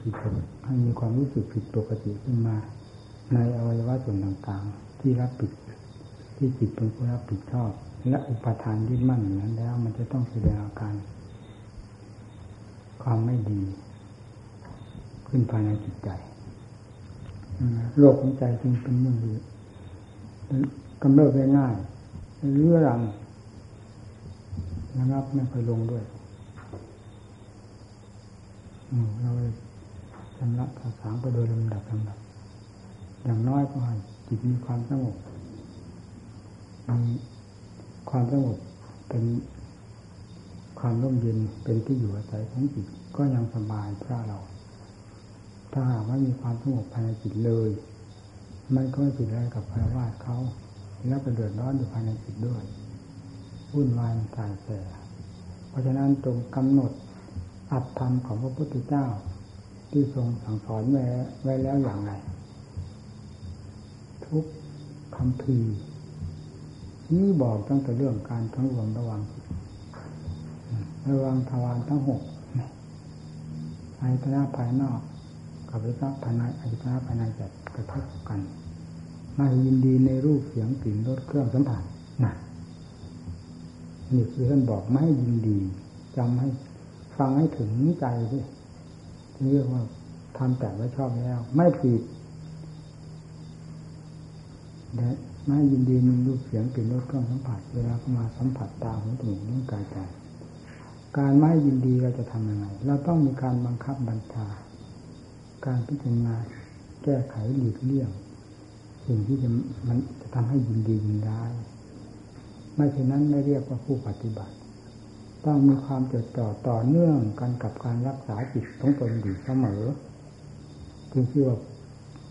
ผิดให้มีความรู้สึกผิดปกติขึ้นมา ในอวัยวะส่วนต่างๆ ที่รับผิด ที่จิตเป็นผู้รับผิดชอบ และอุปทานยึดมั่นอย่างนั้นแล้ว มันจะต้องแสดงอาการ ความไม่ดี ขึ้นภายในจิตใจโรคของใจจึงเป็นเรื่องดีกำเริบง่ายเรื้อรังนะครับไม่เคยลงด้วยเรา ชำระภาษาไปโดยลำดับลำดับ อย่างน้อยก็ให้จิตมีความสงบมีความสงบเป็นความร่มเย็นเป็นที่อยู่อาศัยของจิตก็ยังสบายพระเรา ถ้าหากว่ามีความสงบภายในจิตเลย มันก็ไม่ผิดอะไรกับพระวาดเขาแล้วก็เดือดร้อนอยู่ภายในจิตด้วยวุ่นวายใจแสเพราะฉะนั้นตรงกำหนดอัตธรรมของพระพุทธเจ้า ที่ทรงสั่งสอนไว้ไว้แล้วอย่างไร ทุกคำพีนี่บอกตั้งแต่เรื่องการทั้งรวมระวังระวังทวารทั้งหกอายตนะภายนอก กับอายตนะภายในอายตนะภายในจะกระทบกันไม่ยินดีในรูปเสียงกลิ่นรสเครื่องสัมผัสนะนี่คือท่านบอกไม่ยินดีจำให้ฟังให้ถึงใจด้วย เรียกว่าทำแต่ว่าชอบแล้ว ไม่ผิดและไม่ยินดีมีรูปเสียงกลิ่นรสเครื่องสัมผัสเวลาเข้ามาสัมผัสตาหูจมูกนิ้วกายใจการไม่ยินดีเราจะทำยังไง เราต้องมีการบังคับบัญชา การพิจารณาแก้ไขหลีกเลี่ยงสิ่งที่จะมันจะทำให้ยินดียินร้ายไม่เช่นนั้นไม่เรียกว่าผู้ปฏิบัติ ต้องมีความจดจ่อต่อเนื่องกันกับการรักษาจิตของตนอยู่เสมอจึงชื่อว่า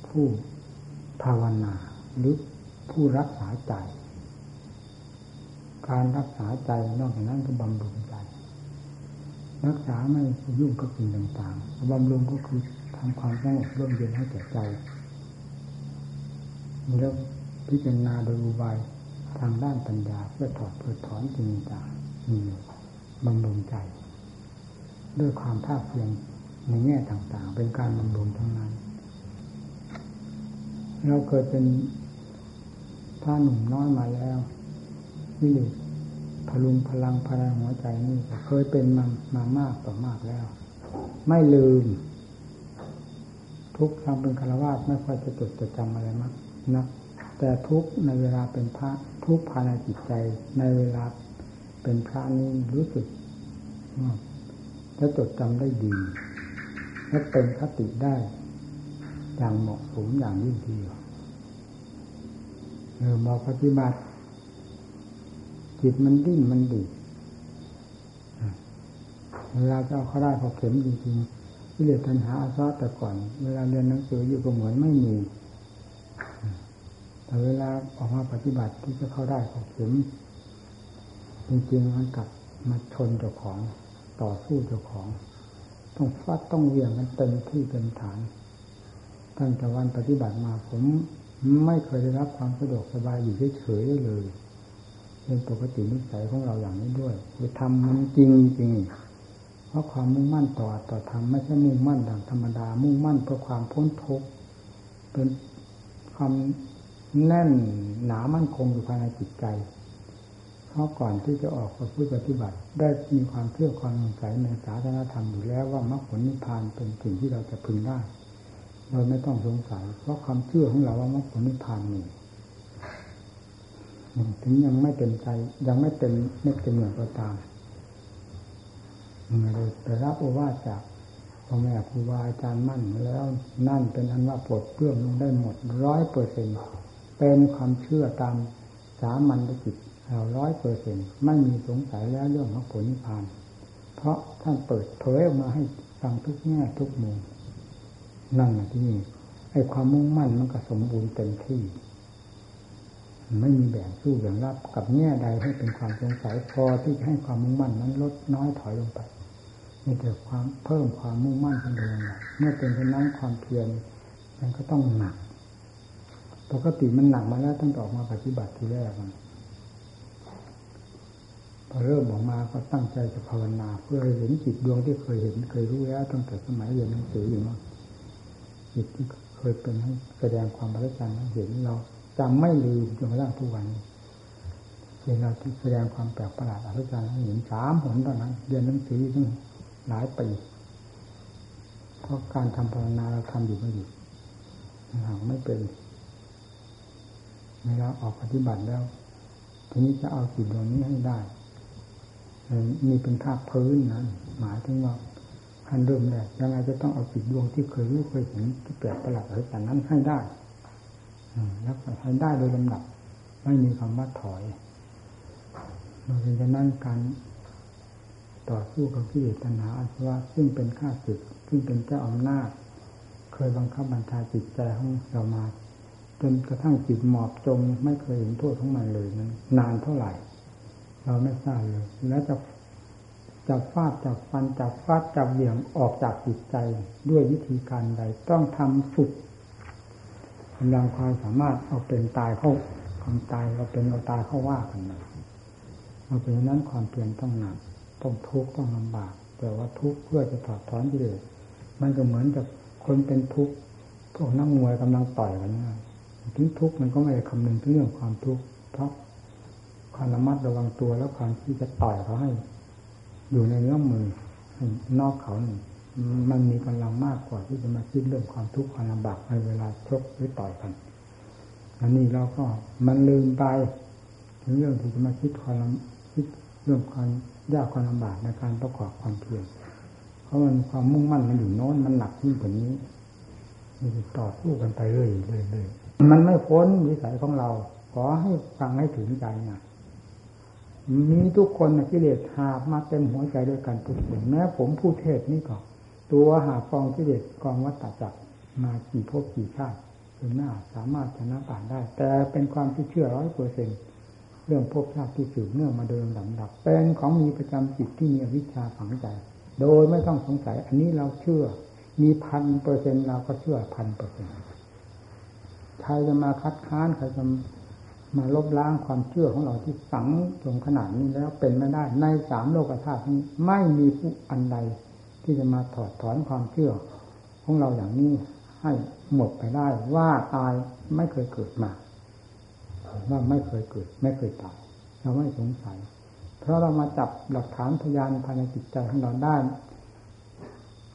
ผู้ภาวนาหรือผู้รักษาใจ การรักษาใจนอกจากนั้นก็บำรุงใจ รักษาไม่ยุ่งกับสิ่งต่างๆบำรุงก็คือทำความสงบร่มเย็นให้แก่ใจแล้วพิจารณาโดยอุบายทางด้านปัญญาเพื่อถอดเพื่อถอนสิ่งต่างมี บำรุงใจ ด้วยความภาคเพียรในแง่ต่างๆ เป็นการบำรุงทั้งนั้น เราเคยเป็นพระหนุ่มน้อยมาแล้วนี่เลยพลุงพลังพลังหัวใจนี่เคยเป็นมามามากต่อมากแล้ว ไม่ลืม ทุกทางเป็นคารวะไม่ค่อยจะจดจะจำอะไรมากนะแต่ทุกในเวลาเป็นพระทุกภายในจิตใจในเวลา เป็นพระนี้รู้สึกและจดจำได้ดีและเป็นคติได้อย่างเหมาะสมอย่างยิ่งทีเดียวเออมาปฏิบัติ จิตมันดิ้นมันดิเวลาจะเอาเข้าได้พอเข็มจริงๆที่เรียนทันหาอาซาแต่ก่อน เวลาเรียนหนังสืออยู่ก็เหมือนไม่มีแต่เวลาออกมาปฏิบัติที่จะเข้าได้พอเข็ม จริงๆมันกลับมาชนเจ้าของต่อสู้เจ้าของ ต้องฟัดต้องเวียงกันเต็มที่เต็มฐานตั้งแต่วันปฏิบัติมาผมไม่เคยได้รับความสะดวกสบายอยู่เฉยๆเลยเป็นปกตินิสัยของเราอย่างนี้ด้วยคือทำมันจริงจริงเพราะความมุ่งมั่นต่อต่อธรรมไม่ใช่มุ่งมั่นดังธรรมดา มุ่งมั่นเพื่อความพ้นทุกข์เป็นความแน่นหนามั่นคงอยู่ภายในจิตใจ เพราะก่อนที่จะออกมาพูดปฏิบัติ ได้มีความเชื่อความสงสัยในศาสนาธรรมอยู่แล้วว่ามรรคผลนิพพานเป็นสิ่งที่เราจะพึงได้ เราไม่ต้องสงสัย เพราะความเชื่อของเราว่ามรรคผลนิพพานมีถึงยังไม่เต็มใจยังไม่เต็มไม่เต็มเหมือนก็ตามเลยไปรับโอวาทจากพ่อแม่ครูบาอาจารย์มั่นแล้วนั่นเป็นอันว่าปลดเปลื้องลงได้หมดร้อยเปอร์เซ็นเป็นความเชื่อตามสามัญจิต เราร้อยเปอร์เซ็นไม่มีสงสัยแล้วเรื่องมรรคผลนิพพาน เพราะท่านเปิดเผยออกมาให้ฟังทุกแง่ทุกมุมนั่นที่นี่ไอ้ความมุ่งมั่นมันก็สมบูรณ์เต็มที่ไม่มีแบ่งสู้แบ่งรับกับแง่ใดให้เป็นความสงสัยพอที่จะให้ความมุ่งมั่นนั้นลดน้อยถอยลงไปมีแต่ความเพิ่มความมุ่งมั่นขึ้นเองเมื่อเป็นเช่นนั้นความเพียรมันก็ต้องหนักปกติมันหนักมาแล้วตั้งแต่ออกมาปฏิบัติทีแรกมัน พอเริ่มออกมาก็ตั้งใจจะภาวนาเพื่อให้เห็นจิตดวงที่เคยเห็นเคยรู้แล้วตั้งแต่สมัยเรียนหนังสืออยู่นั่นจิตที่เคยเป็นให้แสดงความประจันเห็นเราจำไม่ลืมจนกระทั่งทุกวันนี้เห็นเราที่แสดงความแปลกประหลาดอัศจรรย์เห็นสามหนเท่านั้นเรียนหนังสือตั้งหลายปีเพราะการทำภาวนาเราทำอยู่ไม่หยุดหากไม่เป็นเวลาออกปฏิบัติแล้วทีนี้จะเอาจิตดวงนี้ให้ได้ มีเป็นภาคพื้นนั้นหมายถึงว่าขั้นเริ่มแรกยังไงจะต้องเอาจิตดวงที่เคยรู้เคยเห็นที่แปลกประหลาดอะไรแต่นั้นให้ได้แล้วให้ได้โดยลำดับ ไม่มีคำว่าถอยเราะฉะนั้นการต่อสู้กับกิเลสตัณหาอาสวะซึ่งเป็นข้าศึกซึ่งเป็นเจ้าอำนาจ เคยบังคับบัญชาจิตใจของเรามาจนกระทั่งจิตหมอบจมไม่เคยเห็นโทษของมันเลยนั้นนานเท่าไหร่ เราไม่ทราบเลยแล้วจะจับฟาดจับฟันจับฟาดจับเหวี่ยงออกจากจิตใจด้วยวิธีการใดต้องทำสุดกำลังความสามารถเอาเป็นตายเข้าความตายเราเป็นเราตายเข้าว่ากันนะเพราะฉะนั้นความเพียรต้องหนักต้องทุกข์ต้องลำบาก แต่ว่าทุกข์เพื่อจะถอดถอนกิเลสมันก็เหมือนกับคนเป็นทุกข์พวกนักมวยกำลังต่อยกันนะถึงทุกข์มันก็ไม่ได้คำนึงถึงเรื่องความทุกข์เพราะ ความระมัดระวังตัวแล้วความที่จะต่อยเขาให้ อยู่ในเนื้อมือนอกเขานี่มันมีกำลังมากกว่าที่จะมาคิดเรื่องความทุกข์ความลำบากในเวลาชกหรือต่อยกันอันนี้เราก็มันลืมไปถึงเรื่องที่จะมาคิดความคิดเรื่องความยากความลำบากในการประกอบความเพียรเพราะมันความมุ่งมั่นมันอยู่โน้นมันหนักยิ่งกว่านี้มันต่อสู้กันไปเรื่อยเรื่อยมันไม่พ้นวิสัยของเรา ขอให้ฟังให้ถึงใจนะ มีทุกคนกิเลสหาบมาเต็มหัวใจด้วยกันทุกคนแม้ผมผู้เทศนี่ก็ตัวหาฟองกิเลสกองวัตจักรมากี่ภพกี่ชาติจนหน้าสามารถชนะป่านได้ แต่เป็นความที่เชื่อร้อยเปอร์เซ็นเรื่องภพชาติที่สืบเนื่องมาเดิมลำดับ เป็นของมีประจำจิตที่มีวิชาฝังใจ โดยไม่ต้องสงสัย อันนี้เราเชื่อ มีพันเปอร์เซ็นเราก็เชื่อพันเปอร์เซ็นใครจะมาคัดค้านใครจะ มาลบล้างความเชื่อของเราที่ฝังจนขนาดนี้แล้วเป็นไม่ได้ในสามโลกธาตุนี้ไม่มีผู้อันใด ที่จะมาถอดถอนความเชื่อของเราอย่างนี้ให้หมดไปได้ว่าตายไม่เคยเกิดมาว่าไม่เคยเกิด ไม่เคยตายเราไม่สงสัย เพราะเรามาจับหลักฐานพยานภายในจิตใจของเราได้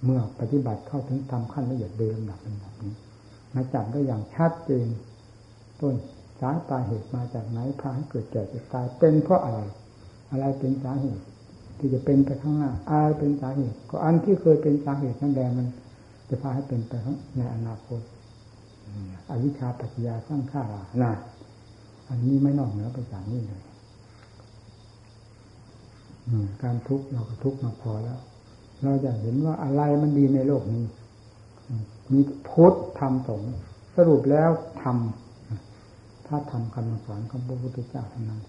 เมื่อปฏิบัติเข้าถึงทำขั้นละเอียดโดยลำดับลำดับนี้มาจับได้อย่างชัดเจนต้น สาตาเหตุมาจากไหนพาให้เกิดแก่เจ็บตายเป็นเพราะอะไร อะไรเป็นสาเหตุ ที่จะเป็นไปข้างหน้าอะไรเป็นสาเหตุ ก็อันที่เคยเป็นสาเหตุนั่นแหละมัน จะพาให้เป็นไปในอนาคตอวิชชาปัจจยาสร้างข้ารานะอันนี้ไม่นอกเหนือไปจากนี้เลยการทุกข์เราก็ทุกข์มาพอแล้ว เราจะเห็นว่าอะไรมันดีในโลกนี้มีพุทธธรรมสงฆ์สรุปแล้วธรรม ถ้าทำคำสอนของพระพุทธเจ้าเท่านั้น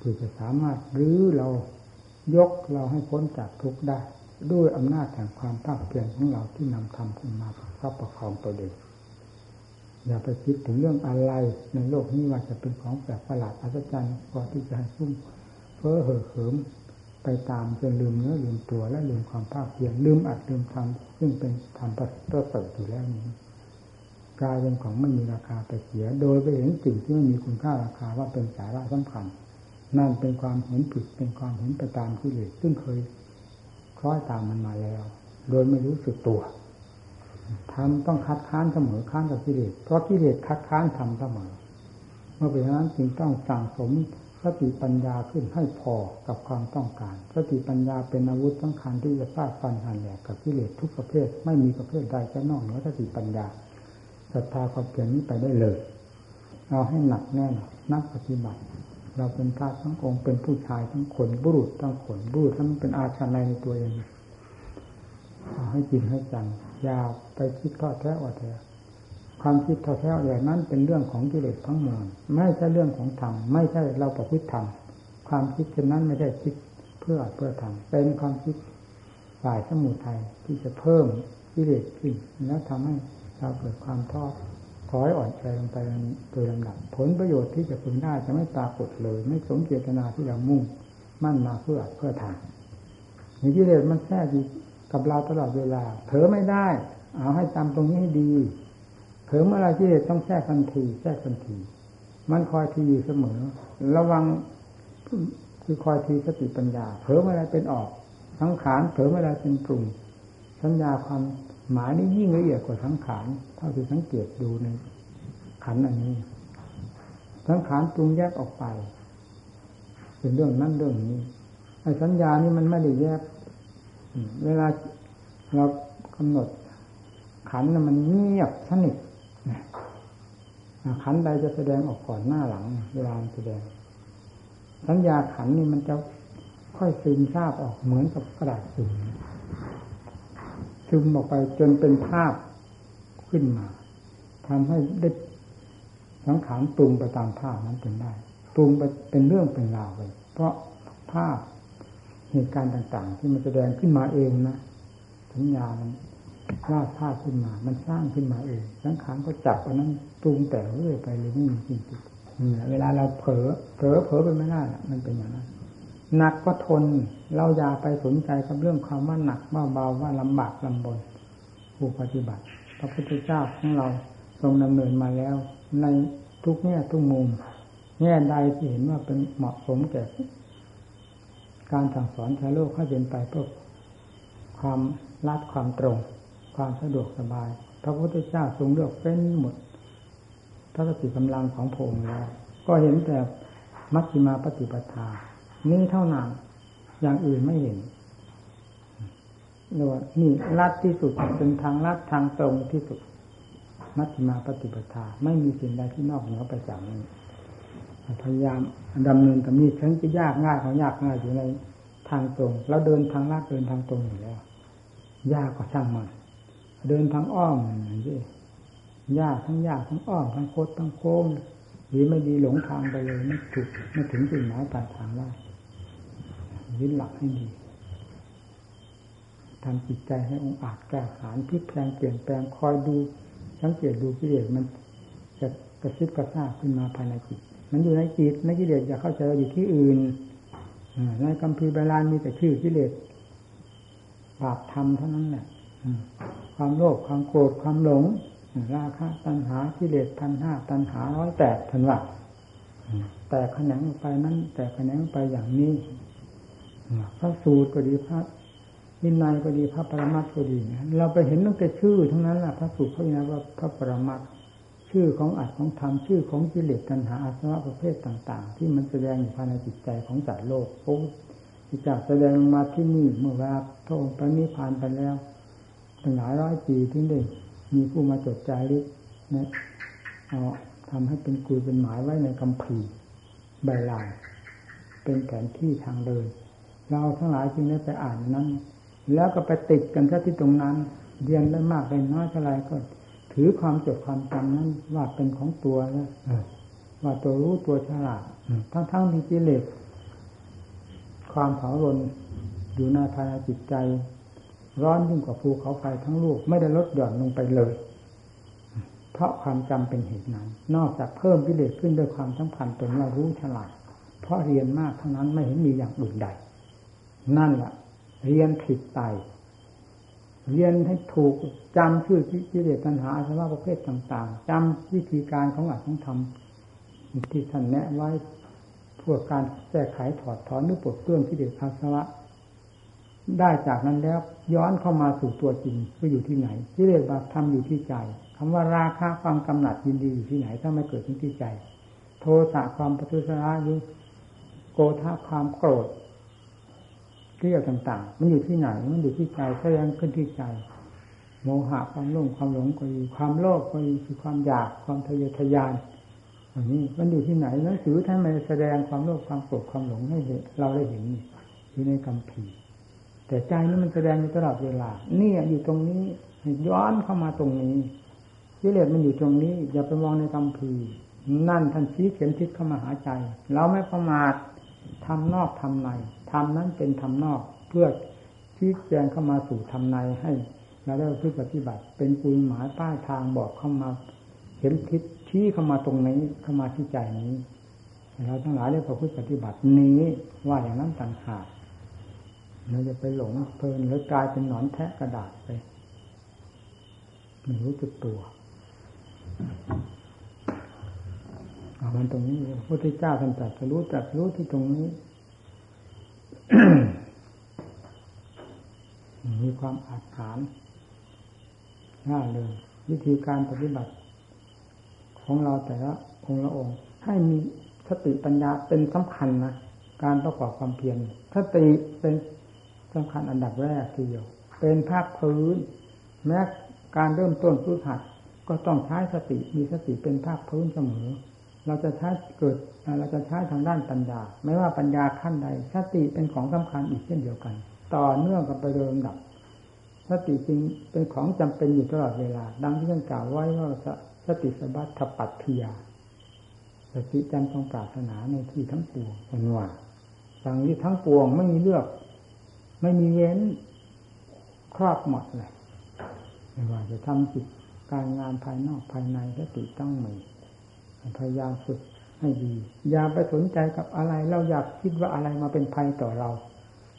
ที่จะสามารถรื้อเรายกเราให้พ้นจากทุกข์ได้ ด้วยอำนาจแห่งความภาคเพียรของเราที่นำธรรมขึ้นมาประประคองตัวเองอย่าไปคิดถึงเรื่องอะไรในโลกนี้ว่าจะเป็นของแปลกประหลาดอัศจรรย์พอที่จะให้ซุ่มเพ้อเห่อเหิมไปตามจนลืมเนื้อลืมตัวและลืมความภาคเพียรลืมอัดลืมทำซึ่งเป็นธรรมประเสริฐอยู่แล้วนี้ กลายเป็นของไม่มีราคาไปเสีย โดยไปเห็นสิ่งที่ไม่มีคุณค่าราคาว่าเป็นสาระสำคัญนั่นเป็นความเห็นผิดเป็นความเห็นไปตามที่เลยซึ่งเคยคล้อยตามมันมาแล้ว โดยไม่รู้สึกตัวทำต้องคัดค้านเสมอค้านกับกิเลสเพราะกิเลสคัดค้านทำเสมอเมื่อเป็นนั้นจึงต้องสั่งสมสติปัญญาขึ้นให้พอกับความต้องการ สติปัญญาเป็นอาวุธสำคัญที่จะฟาดฟันหันแหลกกับกิเลสทุกประเภท ไม่มีประเภทใดจะนอกเหนือสติปัญญา ศรัทธาความเพียรนี้ไปได้เลยเอาให้หนักแน่นนักปฏิบัติ เราเป็นพระทั้งองค์เป็นผู้ชายทั้งคนบุรุษทั้งคนบุรุษทั้งเป็นอาชาในในตัวเองเอาให้จริงให้จังอย่าไปคิดทอดแท้อดแท้ความคิดทอดแท้อดแท้นั้นเป็นเรื่องของกิเลสทั้งมวลไม่ใช่เรื่องของธรรมไม่ใช่เราประพฤติธรรมความคิดเช่นนั้นไม่ใช่คิดเพื่อเพื่อทำเป็นความคิดฝ่ายสมุทัยที่จะเพิ่มกิเลสขึ้นแล้วทำให้ เราเกิดความท้อถอยอ่อนใจลงไปโดยลำดับผลประโยชน์ที่จะพึงได้จะไม่ปรากฏเลย ไม่สมเจตนาที่เรามุ่งมั่นมาเพื่อเพื่อทำอย่างกิเลสมันแทรกอยู่กับเราตลอดเวลาเผลอไม่ได้ เอาให้จำตรงนี้ให้ดีเผลอเมื่อไรกิเลสต้องแทรกทันที แทรกทันที มันคอยทีอยู่เสมอ ระวังคือคอยทีสติปัญญาเผลอเมื่อไรเป็นออกสังขารเผลอเมื่อไรเป็นปรุงสัญญาความ หมานี่ยิ่งละเอียดกว่าสังขารเท่าที่สังเกตดูในขันอันนี้ สังขารปรุงแยกออกไป เป็นเรื่องนั้นเรื่องนี้ไอ้สัญญานี่มันไม่ได้แยกเวลาเรากำหนด ขันมันเงียบสนิทขันใดจะแสดงออกก่อนหน้าหลัง เวลาแสดง สัญญาขันนี่มันจะค่อยซึมซาบออกเหมือนกับกระดาษซึม ซึมออกไปจนเป็นภาพขึ้นมาทำให้ได้สังขารปรุงไปตามภาพนั้นเป็นได้ปรุงไปเป็นเรื่องเป็นราวไปเพราะภาพเหตุการณ์ต่าง ๆ ที่มันแสดงขึ้นมาเองนะสัญญามันวาดภาพขึ้นมา มันสร้างขึ้นมาเองสังขารก็จับอันนั้นปรุงแต่เรื่อยไปเลยไม่มีจริงๆเวลาเราเผลอเผลอเผลอไปไม่ได้มันเป็นอย่างนั้น หนักก็ทน เราอย่าไปสนใจกับเรื่องความว่าหนักว่าเบาว่าลำบากลำบนผู้ปฏิบัติ พระพุทธเจ้าของเราทรงดำเนินมาแล้ว ในทุกแง่ทุกมุมแง่ใดที่เห็นว่าเป็นเหมาะสมแก่การสั่งสอนชาวโลกให้เป็นไปเพื่อความรัดความตรง ความสะดวกสบาย พระพุทธเจ้าทรงเลือกเป็นหมดพระสติกำลังของพระองค์แล้วก็เห็นแต่มัชฌิมาปฏิปทา นี้เท่านั้น อย่างอื่นไม่เห็นเรียกว่านี่ลัดที่สุดเป็นทางลัดทางตรงที่สุด มัชฌิมาปฏิปทา ไม่มีสิ่งใดที่นอกเหนือไปจากนี้พยายามดำเนินตามนี้ทั้งจะยากง่ายของยากง่ายอยู่ในทางตรงเราเดินทางลาดเดินทางตรงอยู่แล้ว ยากก็ช่างมันเดินทางอ้อมอย่างนี้ยากทั้งยากทั้งอ้อมทั้งโคตรทั้งโค้งดีไม่ดีหลงทางไปเลยไม่ถูกไม่ถึงจุดหมายปลายทางได้ ยึดหลักให้ดีทำจิตใจให้องอาจแก้ขานพลิกแปลงเปลี่ยนแปลงคอยดูสังเกตดูกิเลสมันจะกระซิบกระซาบขึ้นมาภายในจิต มันอยู่ในจิตในกิเลสอย่าเข้าใจอยู่ที่อื่นในกัมพีบาลานมีแต่ชื่อกิเลสบาปธรรมเท่านั้นแหละความโลภความโกรธความหลง ราคะตัณหากิเลสพันห้าตัณหาร้อยแปดทันว่าแต่แขนงไปนั้น แต่แขนงไปอย่างนี้ พระสูตรก็ดีพระวินัยก็ดีพระปรมัตถ์ก็ดีเราไปเห็นตั้งแต่ชื่อทั้งนั้นแหละพระสูตรพระวินัยว่าพระปรมัตถ์ชื่อของอัดของธรรมชื่อของกิเลสตัณหาอาสวะประเภทต่าง ๆ ที่มันแสดงอยู่ภายในจิตใจของจัตโลกพระที่จะแสดงมาที่นี่เมื่อเวลาพระองค์ปณิพานไปแล้วตั้งหลายร้อยปีที่ได้มีผู้มาจดจารึกนะเอาทำให้เป็นกุยเป็นหมายไว้ในคำพีใบลานเป็นแผนที่ทางเดิน เราทั้งหลายจึงได้ไปอ่านนั้น แล้วก็ไปติดกันที่ตรงนั้น เรียนได้มากได้น้อยเท่าไรก็ถือความจดความจำนั้น ว่าเป็นของตัวแล้วว่าตัวรู้ตัวฉลาดทั้งทั้งที่กิเลสความเผารนอยู่ในภายในจิตใจ ร้อนยิ่งกว่าภูเขาไฟทั้งลูกไม่ได้ลดหย่อนลงไปเลย เพราะความจำเป็นเหตุนั้น นอกจากเพิ่มกิเลสขึ้นด้วยความสัมพันธ์ตนเรารู้ฉลาด เพราะเรียนมากเท่านั้นไม่เห็นมีอย่างอื่นใด นั่นแหละเรียนผิดไป เรียนให้ถูกจำชื่อกิเลสตัณหาสภาวะประเภทต่างๆจำวิธีการของอัตของธรรมที่ท่านแนะไว้เพื่อการแก้ไขถอดถอนหรือปลดเปลื้องกิเลสอาสวะ ได้จากนั้นแล้วย้อนเข้ามาสู่ตัวจริงก็อยู่ที่ไหนกิเลสบาปธรรมอยู่ที่ใจคำว่าราคะความกำหนัดยินดีอยู่ที่ไหนถ้าไม่เกิดที่ใจ โทสะความปฏิสรายุโกธาความโกรธ เรี่ยวต่าง ๆ มันอยู่ที่ไหน มันอยู่ที่ใจแสดงขึ้นที่ใจ โมหะความโลภความหลงก็ดีความโลภก็ดีคือความอยากความทะเยอทะยานอันนี้มันอยู่ที่ไหนหนังสือท่านม่แสดงความโลภความโกรธความหลงให้เราได้เห็นอยู่ในคำพีแต่ใจนี่มันแสดงอยู่ตลอดเวลานี่อยู่ตรงนี้ย้อนเข้ามาตรงนี้กิเลสมันอยู่ตรงนี้ อย่าไปมองในคำพีนั่นท่านชี้เข็มทิศเข้ามาหาใจ เราไม่ประมาท ทำนอกทำในทำนั้นเป็นทำนอกเพื่อชี้แจงเข้ามาสู่ทำในให้เราได้พึ่งปฏิบัติ เป็นปุยหมายป้ายทางบอกเข้ามา เห็นทิศชี้เข้ามาตรงนี้เข้ามาที่ใจนี้เราทั้งหลายได้ประพฤติปฏิบัตินี้ว่าอย่างนั้นต่างหากเราจะไปหลงเพลินหรือกลายเป็นหนอนแทะกระดาษไปไม่รู้จุดตัว มันตรงนี้พระพุทธเจ้าท่านตรัสรู้ตรัสรู้ที่ตรงนี้ มีความอาถรรพ์น่าเลยวิธีการปฏิบัติ ของเราแต่ละองค์ละองค์ ให้มีสติปัญญาเป็นสำคัญนะการประกอบความเพียรสติเป็นสำคัญอันดับแรกทีเดียวเป็นภาคพื้น แม้การเริ่มต้นพื้นหัดก็ต้องใช้สติมีสติเป็นภาคพื้นเสมอ เราจะใช้เกิดเราจะใช้ทางด้านปัญญา ไม่ว่าปัญญาขั้นใดสติเป็นของสำคัญอีกเช่นเดียวกัน ต่อเนื่องกันไปเดิมดับสติจริงเป็นของจำเป็นอยู่ตลอดเวลา ดังที่ท่านกล่าวไว้ว่าสติสบัติปัตถิยาสติจันทรงปรารถนาในที่ทั้งปวงเป็นว่าสังที่ทั้งปวงไม่มีเลือก ไม่มีเว้นครอบหมดเลยไม่ว่าจะทำจิตการงานภายนอกภายในสติต้องมี พยายามฝึกให้ดี อย่าไปสนใจกับอะไร เราอยากคิดว่าอะไรมาเป็นภัยต่อเรา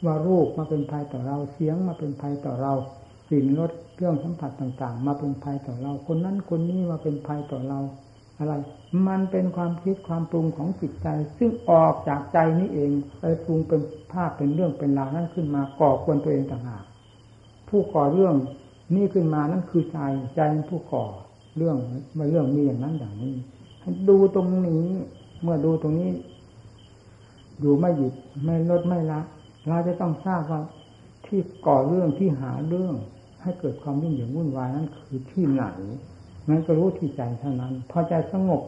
ว่ารูปมาเป็นภัยต่อเรา เสียงมาเป็นภัยต่อเราสิ่งรสเครื่องสัมผัสต่างๆ มาเป็นภัยต่อเรา คนนั้นคนนี้มาเป็นภัยต่อเรา อะไร มันเป็นความคิดความปรุงของจิตใจ ซึ่งออกจากใจนี้เองไปปรุงเป็นภาพเป็นเรื่องเป็นราวนั้นขึ้นมาก่อควรตัวเองต่างหากผู้ก่อเรื่องนี่ขึ้นมานั่นคือใจใจผู้ก่อเรื่องมาเรื่องมีอย่างนั้นอย่างนี้ ดูตรงนี้ เมื่อดูตรงนี้ดูไม่หยุดไม่ลดไม่ละ เราจะต้องทราบว่าที่ก่อเรื่องที่หาเรื่อง ให้เกิดความยุ่งเหยิงวุ่นวายนั้นคือที่ไหนมันก็รู้ที่ใจเท่านั้น พอใจสงบ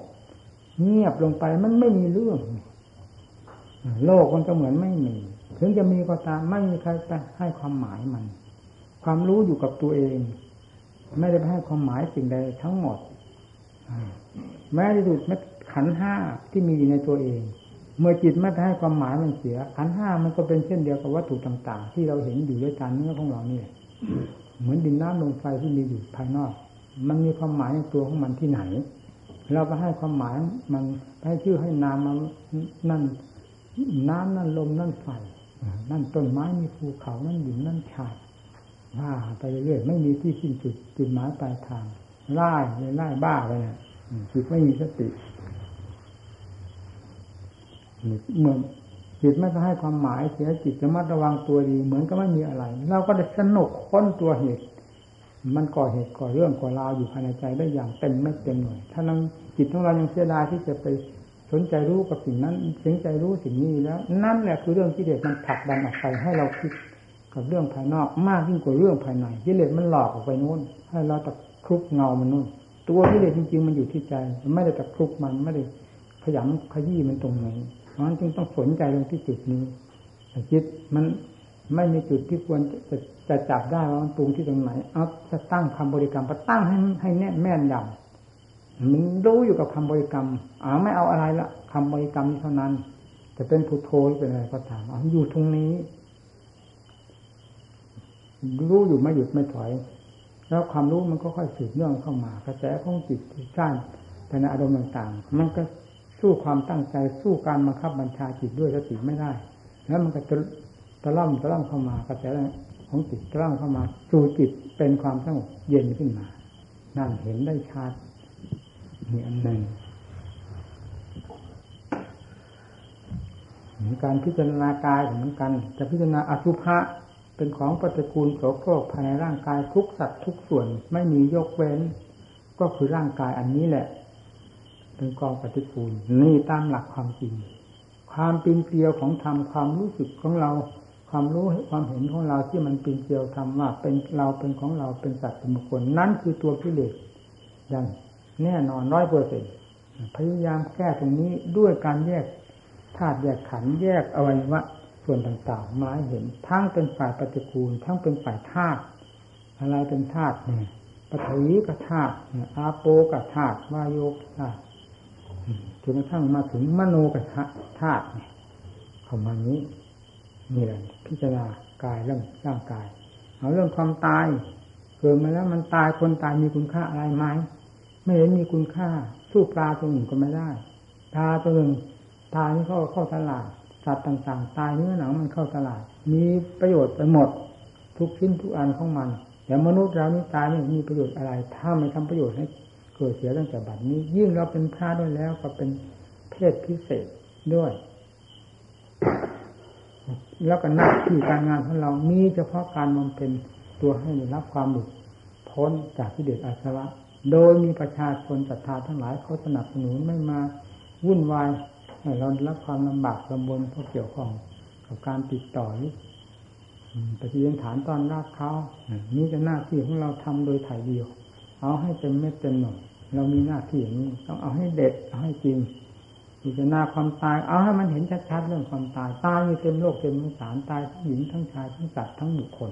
เงียบลงไปมันไม่มีเรื่องโลกมันก็เหมือนไม่มี ถึงจะมีก็ตามไม่มีใครไปให้ความหมายมัน ความรู้อยู่กับตัวเอง ไม่ได้ไปให้ความหมายสิ่งใดทั้งหมด แม้ที่สุดแม้ขันห้าที่มีอยู่ในตัวเอง เมื่อจิตไม่ไปให้ความหมายมันเสีย ขันห้ามันก็เป็นเช่นเดียวกับวัตถุต่าง ๆ ที่เราเห็นอยู่ด้วยการเนื้อของเราเนี่ยเหมือนดินน้ำลมไฟที่มีอยู่ภายนอก มันมีความหมายในตัวของมันที่ไหน เราไปให้ความหมายมันให้ชื่อให้นามมันนั่นน้ำนั่นลมนั่นไฟนั่นต้นไม้มีภูเขานั่นหินนั่นชายว่าไปเรื่อยไม่มีที่สิ้นจุดจุดหมายปลายทางไล่เลยไล่บ้าไปเนี่ย จิตไม่มีสติเมื่อจิตไม่ให้ความหมายเสียจิตจะมัดระวังตัวดี เหมือนก็ไม่มีอะไร เราก็ได้สนุกค้นตัวเหตุ มันก่อเหตุก่อเรื่องก่อราวอยู่ภายในใจได้อย่างเต็มไม่เต็มหน่วยถ้านังจิตของเรายังเสียดายที่จะไปสนใจรู้กับสิ่งนั้นสนใจรู้สิ่งนี้แล้ว นั่นแหละคือเรื่องที่เด็กมันผลักดันออกไปให้เราคิดกับเรื่องภายนอกมากยิ่งกว่าเรื่องภายในที่เด็กมันหลอกออกไปนู้นให้เราตะครุบเงามันนู้น ตัวที่เด็กจริงๆมันอยู่ที่ใจ มันไม่ได้ตะครุบมันไม่ได้ขยำขยี้มันตรงไหนเพราะฉะนั้นจึงต้องสนใจลงที่จุดนี้จิตมันไม่มีจุดที่ควรจะจะจับได้ว่ามันปรุงที่ตรงไหนเอาจะตั้งคำบริกรรมไปตั้งให้ให้แน่แม่นยำมันรู้อยู่กับคำบริกรรมอ่าไม่เอาอะไรละคำบริกรรมนี้เท่านั้นจะเป็นพุทโธเป็นอะไรก็ตามเออยู่ตรงนี้ รู้อยู่ไม่หยุดไม่ถอย แล้วความรู้มันก็ค่อยสืบเนื่องเข้ามากระแสของจิตที่สร้างแต่ในอารมณ์ต่างๆ มันก็สู้ความตั้งใจสู้การบังคับบัญชาจิตด้วยสติไม่ได้ แล้วมันก็จะตะล่อมตะล่อมเข้ามากระแสของจิตตะล่อมเข้ามา สู่จิตเป็นความสงบเย็นขึ้นมา นั่นเห็นได้ชัดมีอันหนึ่งการพิจารณากายเหมือนกัน จะพิจารณาอสุภะ เป็นของปฏิกูลโสโครกภายในร่างกายทุกสัตว์ทุกส่วนไม่มียกเว้น ก็คือร่างกายอันนี้แหละ เป็นกองปฏิกูลนี่ตามหลักความจริง ความปีนเกลียวของธรรมความรู้สึกของเรา ความรู้ความเห็นของเราที่มันปีนเกลียวธรรมว่าเป็นเราเป็นของเราเป็นสัตว์เป็นบุคคลนั่นคือตัวกิเลสอย่างแน่นอนร้อยเปอร์เซ็นพยายามแก้ตรงนี้ด้วยการแยกธาตุแยกขันแยกอวัยวะ ส่วนต่างๆมาเห็น ทั้งเป็นฝ่ายปฏิกูล ทั้งเป็นฝ่ายธาตุอะไรเป็นธาตุเนี่ยปฐวีกับธาตุอาโปกับธาตุวายโยกับธาตุจนกระทั่งมาถึงมโนกับธาตุเนี่ยเข้ามานี้นี่แหละพิจารณากายเรื่องร่างกาย เอาเรื่องความตายเกิดมาแล้วมันตายคนตายมีคุณค่าอะไรไหมไม่เห็นมีคุณค่า สู้ปลาตัวหนึ่งก็ไม่ได้ปลาตัวหนึ่งตายนี่เข้าเข้าตลาด สัตว์ต่างๆ ตายเนื้อหนังมันเข้าตลาด มีประโยชน์ไปหมด ทุกชิ้นทุกอันของมันแต่มนุษย์เรานี่ตายไม่มีประโยชน์อะไร ถ้าไม่ทำประโยชน์ให้เกิดเสียตั้งแต่บัดนี้ ยิ่งเราเป็นพระด้วยแล้วก็เป็นเพศพิเศษด้วย แล้วก็หน้าที่การงานของเรามีเฉพาะการมันเป็นตัวให้รับความหลุดพ้นจากที่เด็ดอาสวะ โดยมีประชาชนศรัทธาทั้งหลายเขาสนับสนุนไม่มาวุ่นวาย เรารับความลำบากลำบนเพราะเกี่ยวข้องกับการติดต่อหรือปฏิยันฐานตอนรับเขานี่จะหน้าที่ของเราทำโดยถ่ายเดียว เอาให้เต็มเม็ดเต็มหน่อยเรามีหน้าที่อย่างนี้ต้องเอาให้เด็ดเอาให้จริงพิจารณาความตายเอาให้มันเห็นชัดๆเรื่องความตายตายอยู่เต็มโลกเต็มสารตายทั้งหญิงทั้งชายทั้งสัตว์ทั้งบุคคล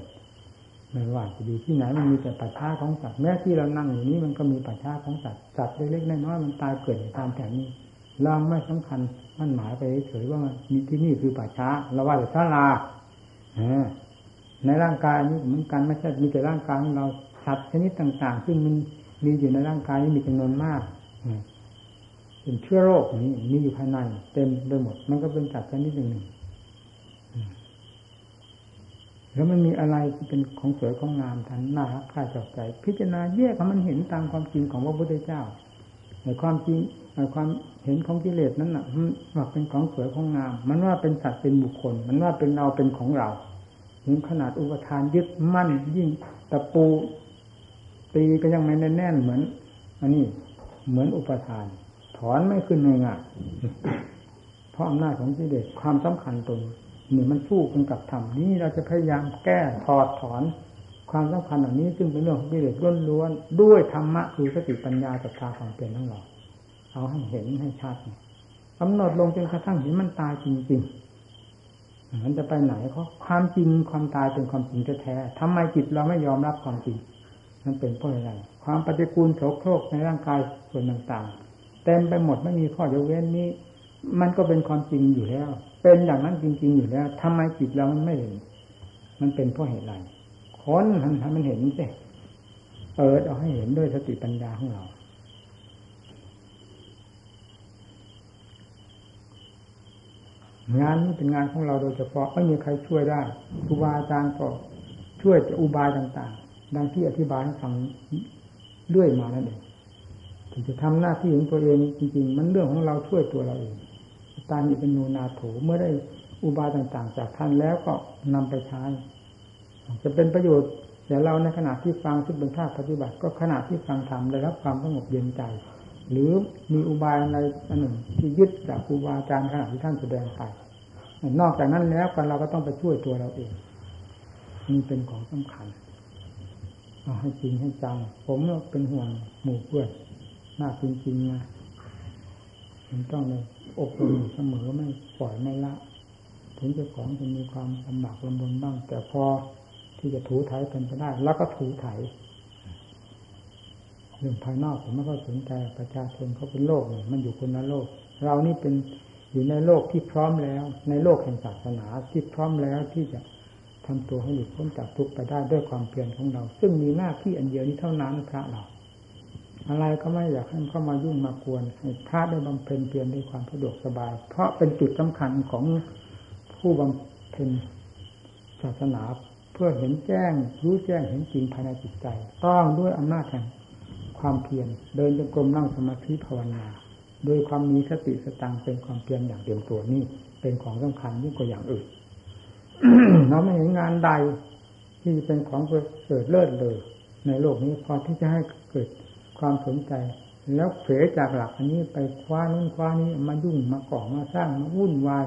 ไม่ว่าจะอยู่ที่ไหนมันมีแต่ปัจฉาของสัตว์แม้ที่เรานั่งอยู่นี้มันก็มีปัจฉาของสัตว์สัตว์เล็กๆน้อยๆมันตายเกิดตามแถวนี้เราไม่สำคัญ มันหมายไปเฉยว่ามันมีที่นี่คือป่าช้าเราว่าแต่ศาลาในร่างกายนี้เหมือนกันไม่ใช่มีแต่ร่างกายของเราสัตว์ชนิดต่าง ๆ ซึ่งมันมีอยู่ในร่างกายนี้มีจำนวนมากเป็นเชื้อโรคนี้มีอยู่ภายใน เต็มไปหมด มันก็เป็นสัตว์ชนิดหนึ่งแล้วมันมีอะไรที่เป็นของสวยของงามทันน่ารักค่าจอบใจ พิจารณาแยกให้มันเห็นตามความจริงของพระพุทธเจ้าในความจริง ความเห็นของกิเลสนั้นน่ะว่าเป็นของสวยของงาม มันว่าเป็นสัตว์เป็นบุคคล มันว่าเป็นเราเป็นของเราถึงขนาดอุปทานยึดมั่นยิ่งตะปูตีก็ยังไม่แน่นเหมือนอันนี้เหมือนอุปทาน ถอนไม่ขึ้นเลยอะเพราะอำนาจของกิเลสความสำคัญตรงนี่มันสู้กันกับธรรมนี่เราจะพยายามแก้ถอดถอนความสำคัญเหล่านี้ซึ่งเป็นเรื่องของกิเลสล้วนๆด้วยธรรมะคือสติปัญญาศรัทธาความเปลี่ยนทั้งหลาย เอาให้เห็นให้ชัดกำหนดลงจนกระทั่งเห็นมันตายจริงๆมันจะไปไหนเพราะความจริงความตายเป็นความจริงแท้ๆทำไมจิตเราไม่ยอมรับความจริงมันเป็นเพราะอะไรความปฏิกูลโสโครกในร่างกายส่วนต่างๆเต็มไปหมดไม่มีข้อยกเว้นนี้มันก็เป็นความจริงอยู่แล้ว เป็นอย่างนั้นจริง ๆ อยู่แล้วทำไมจิตเรามันไม่เห็น มันเป็นเพราะเหตุอะไรค้นทำให้มันเห็นสิเปิดเอาให้เห็นด้วยสติปัญญาของเรา งานนี้เป็นงานของเราโดยเฉพาะไม่มีใครช่วยได้ครูบาอาจารย์ก็ช่วยจะอุบายต่าง ๆ ดังที่อธิบายให้ฟังเรื่อยมานั่นเองถึงจะทำหน้าที่ของตัวเองจริง ๆ มันเรื่องของเราช่วยตัวเราเองตามีเป็นนูนาโถเมื่อได้อุบายต่างๆ จากท่านแล้วก็นำไปใช้จะเป็นประโยชน์แต่เราในขณะที่ฟังที่เป็นภาคปฏิบัติ ก็ขณะที่ฟังธรรมได้รับความสงบเย็นใจ หรือมีอุบายอะไรอันหนึ่งที่ยึดจากครูบาอาจารย์ขณะที่ท่านแสดงไป นอกจากนั้นแล้วกันเราก็ต้องไปช่วยตัวเราเองนี่เป็นของสำคัญเอาให้จริงให้จังผมเป็นห่วงหมู่เพื่อนหน้าจริงๆนะมันต้องเลยอบรมเสมอไม่ปล่อยไม่ละ ถึงจะของจะมีความลำบากลำบนบ้าง แต่พอที่จะถูถ่ายเป็นไปได้ แล้วก็ถูถ่าย เรื่องภายนอกผมไม่ค่อยสนใจประชาชนเขาเป็นโลกมันอยู่คนละโลก เรานี่เป็นอยู่ในโลกที่พร้อมแล้ว ในโลกแห่งศาสนาที่พร้อมแล้วที่จะทำตัวให้หลุดพ้นจากทุกข์ไปได้ด้วยความเพียรของเรา ซึ่งมีหน้าที่อันเดียวนี้เท่านั้นพระเรา อะไรก็ไม่อยากให้เข้ามายุ่งมากวนให้พระได้บำเพ็ญเพียรด้วยความสะดวกสบาย เพราะเป็นจุดสำคัญของผู้บำเพ็ญศาสนาเพื่อเห็นแจ้งรู้แจ้งเห็นจริงภายในจิตใจ ต้องด้วยอำนาจแห่ง ความเพียรเดินจงกรมนั่งสมาธิภาวนา โดยความมีสติสตังเป็นความเพียรอย่างเดียวตัวนี่เป็นของสำคัญยิ่งกว่าอย่างอื่นเราไม่เห็นงานใดที่เป็นของเกิดเลิศเลย ในโลกนี้พอที่จะให้เกิดความสนใจ แล้วเผยจากหลักอันนี้ไปคว้านู้นคว้านี้มายุ่งมาก่อมาสร้างมาวุ่นวาย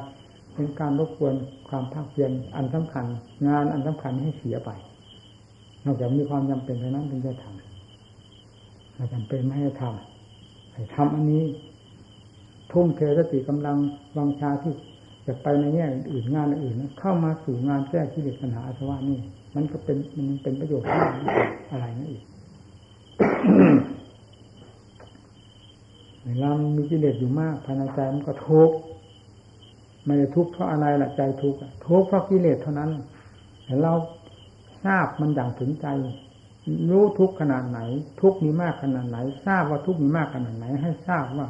เป็นการรบกวนความภาคเพียรอันสำคัญ งานอันสำคัญให้เสียไป นอกจากมีความจำเป็นเท่านั้นถึงจะทำ ไม่จำเป็นไม่ให้ทำให้ทำอันนี้ ทุ่มเทสติกำลังวังชาที่จะไปในแง่อื่นงานอื่นเข้ามาสู่งานแก้ที่เด็ปัญหาอาสวะนี่ มันก็เป็นมันเป็นประโยชน์อะไรนั่นอีกเวลามีกิเลสอยู่มากภายในใจมันก็ทุกข์ไม่ได้ทุกข์เพราะอะไรล่ะใจทุกข์ทุกข์เพราะกิเลสเท่านั้นแต่เราทราบมันอย่างถึงใจ รู้ทุกขนาดไหน ทุกมีมากขนาดไหน ทราบว่าทุกมีมากขนาดไหน ให้ทราบว่า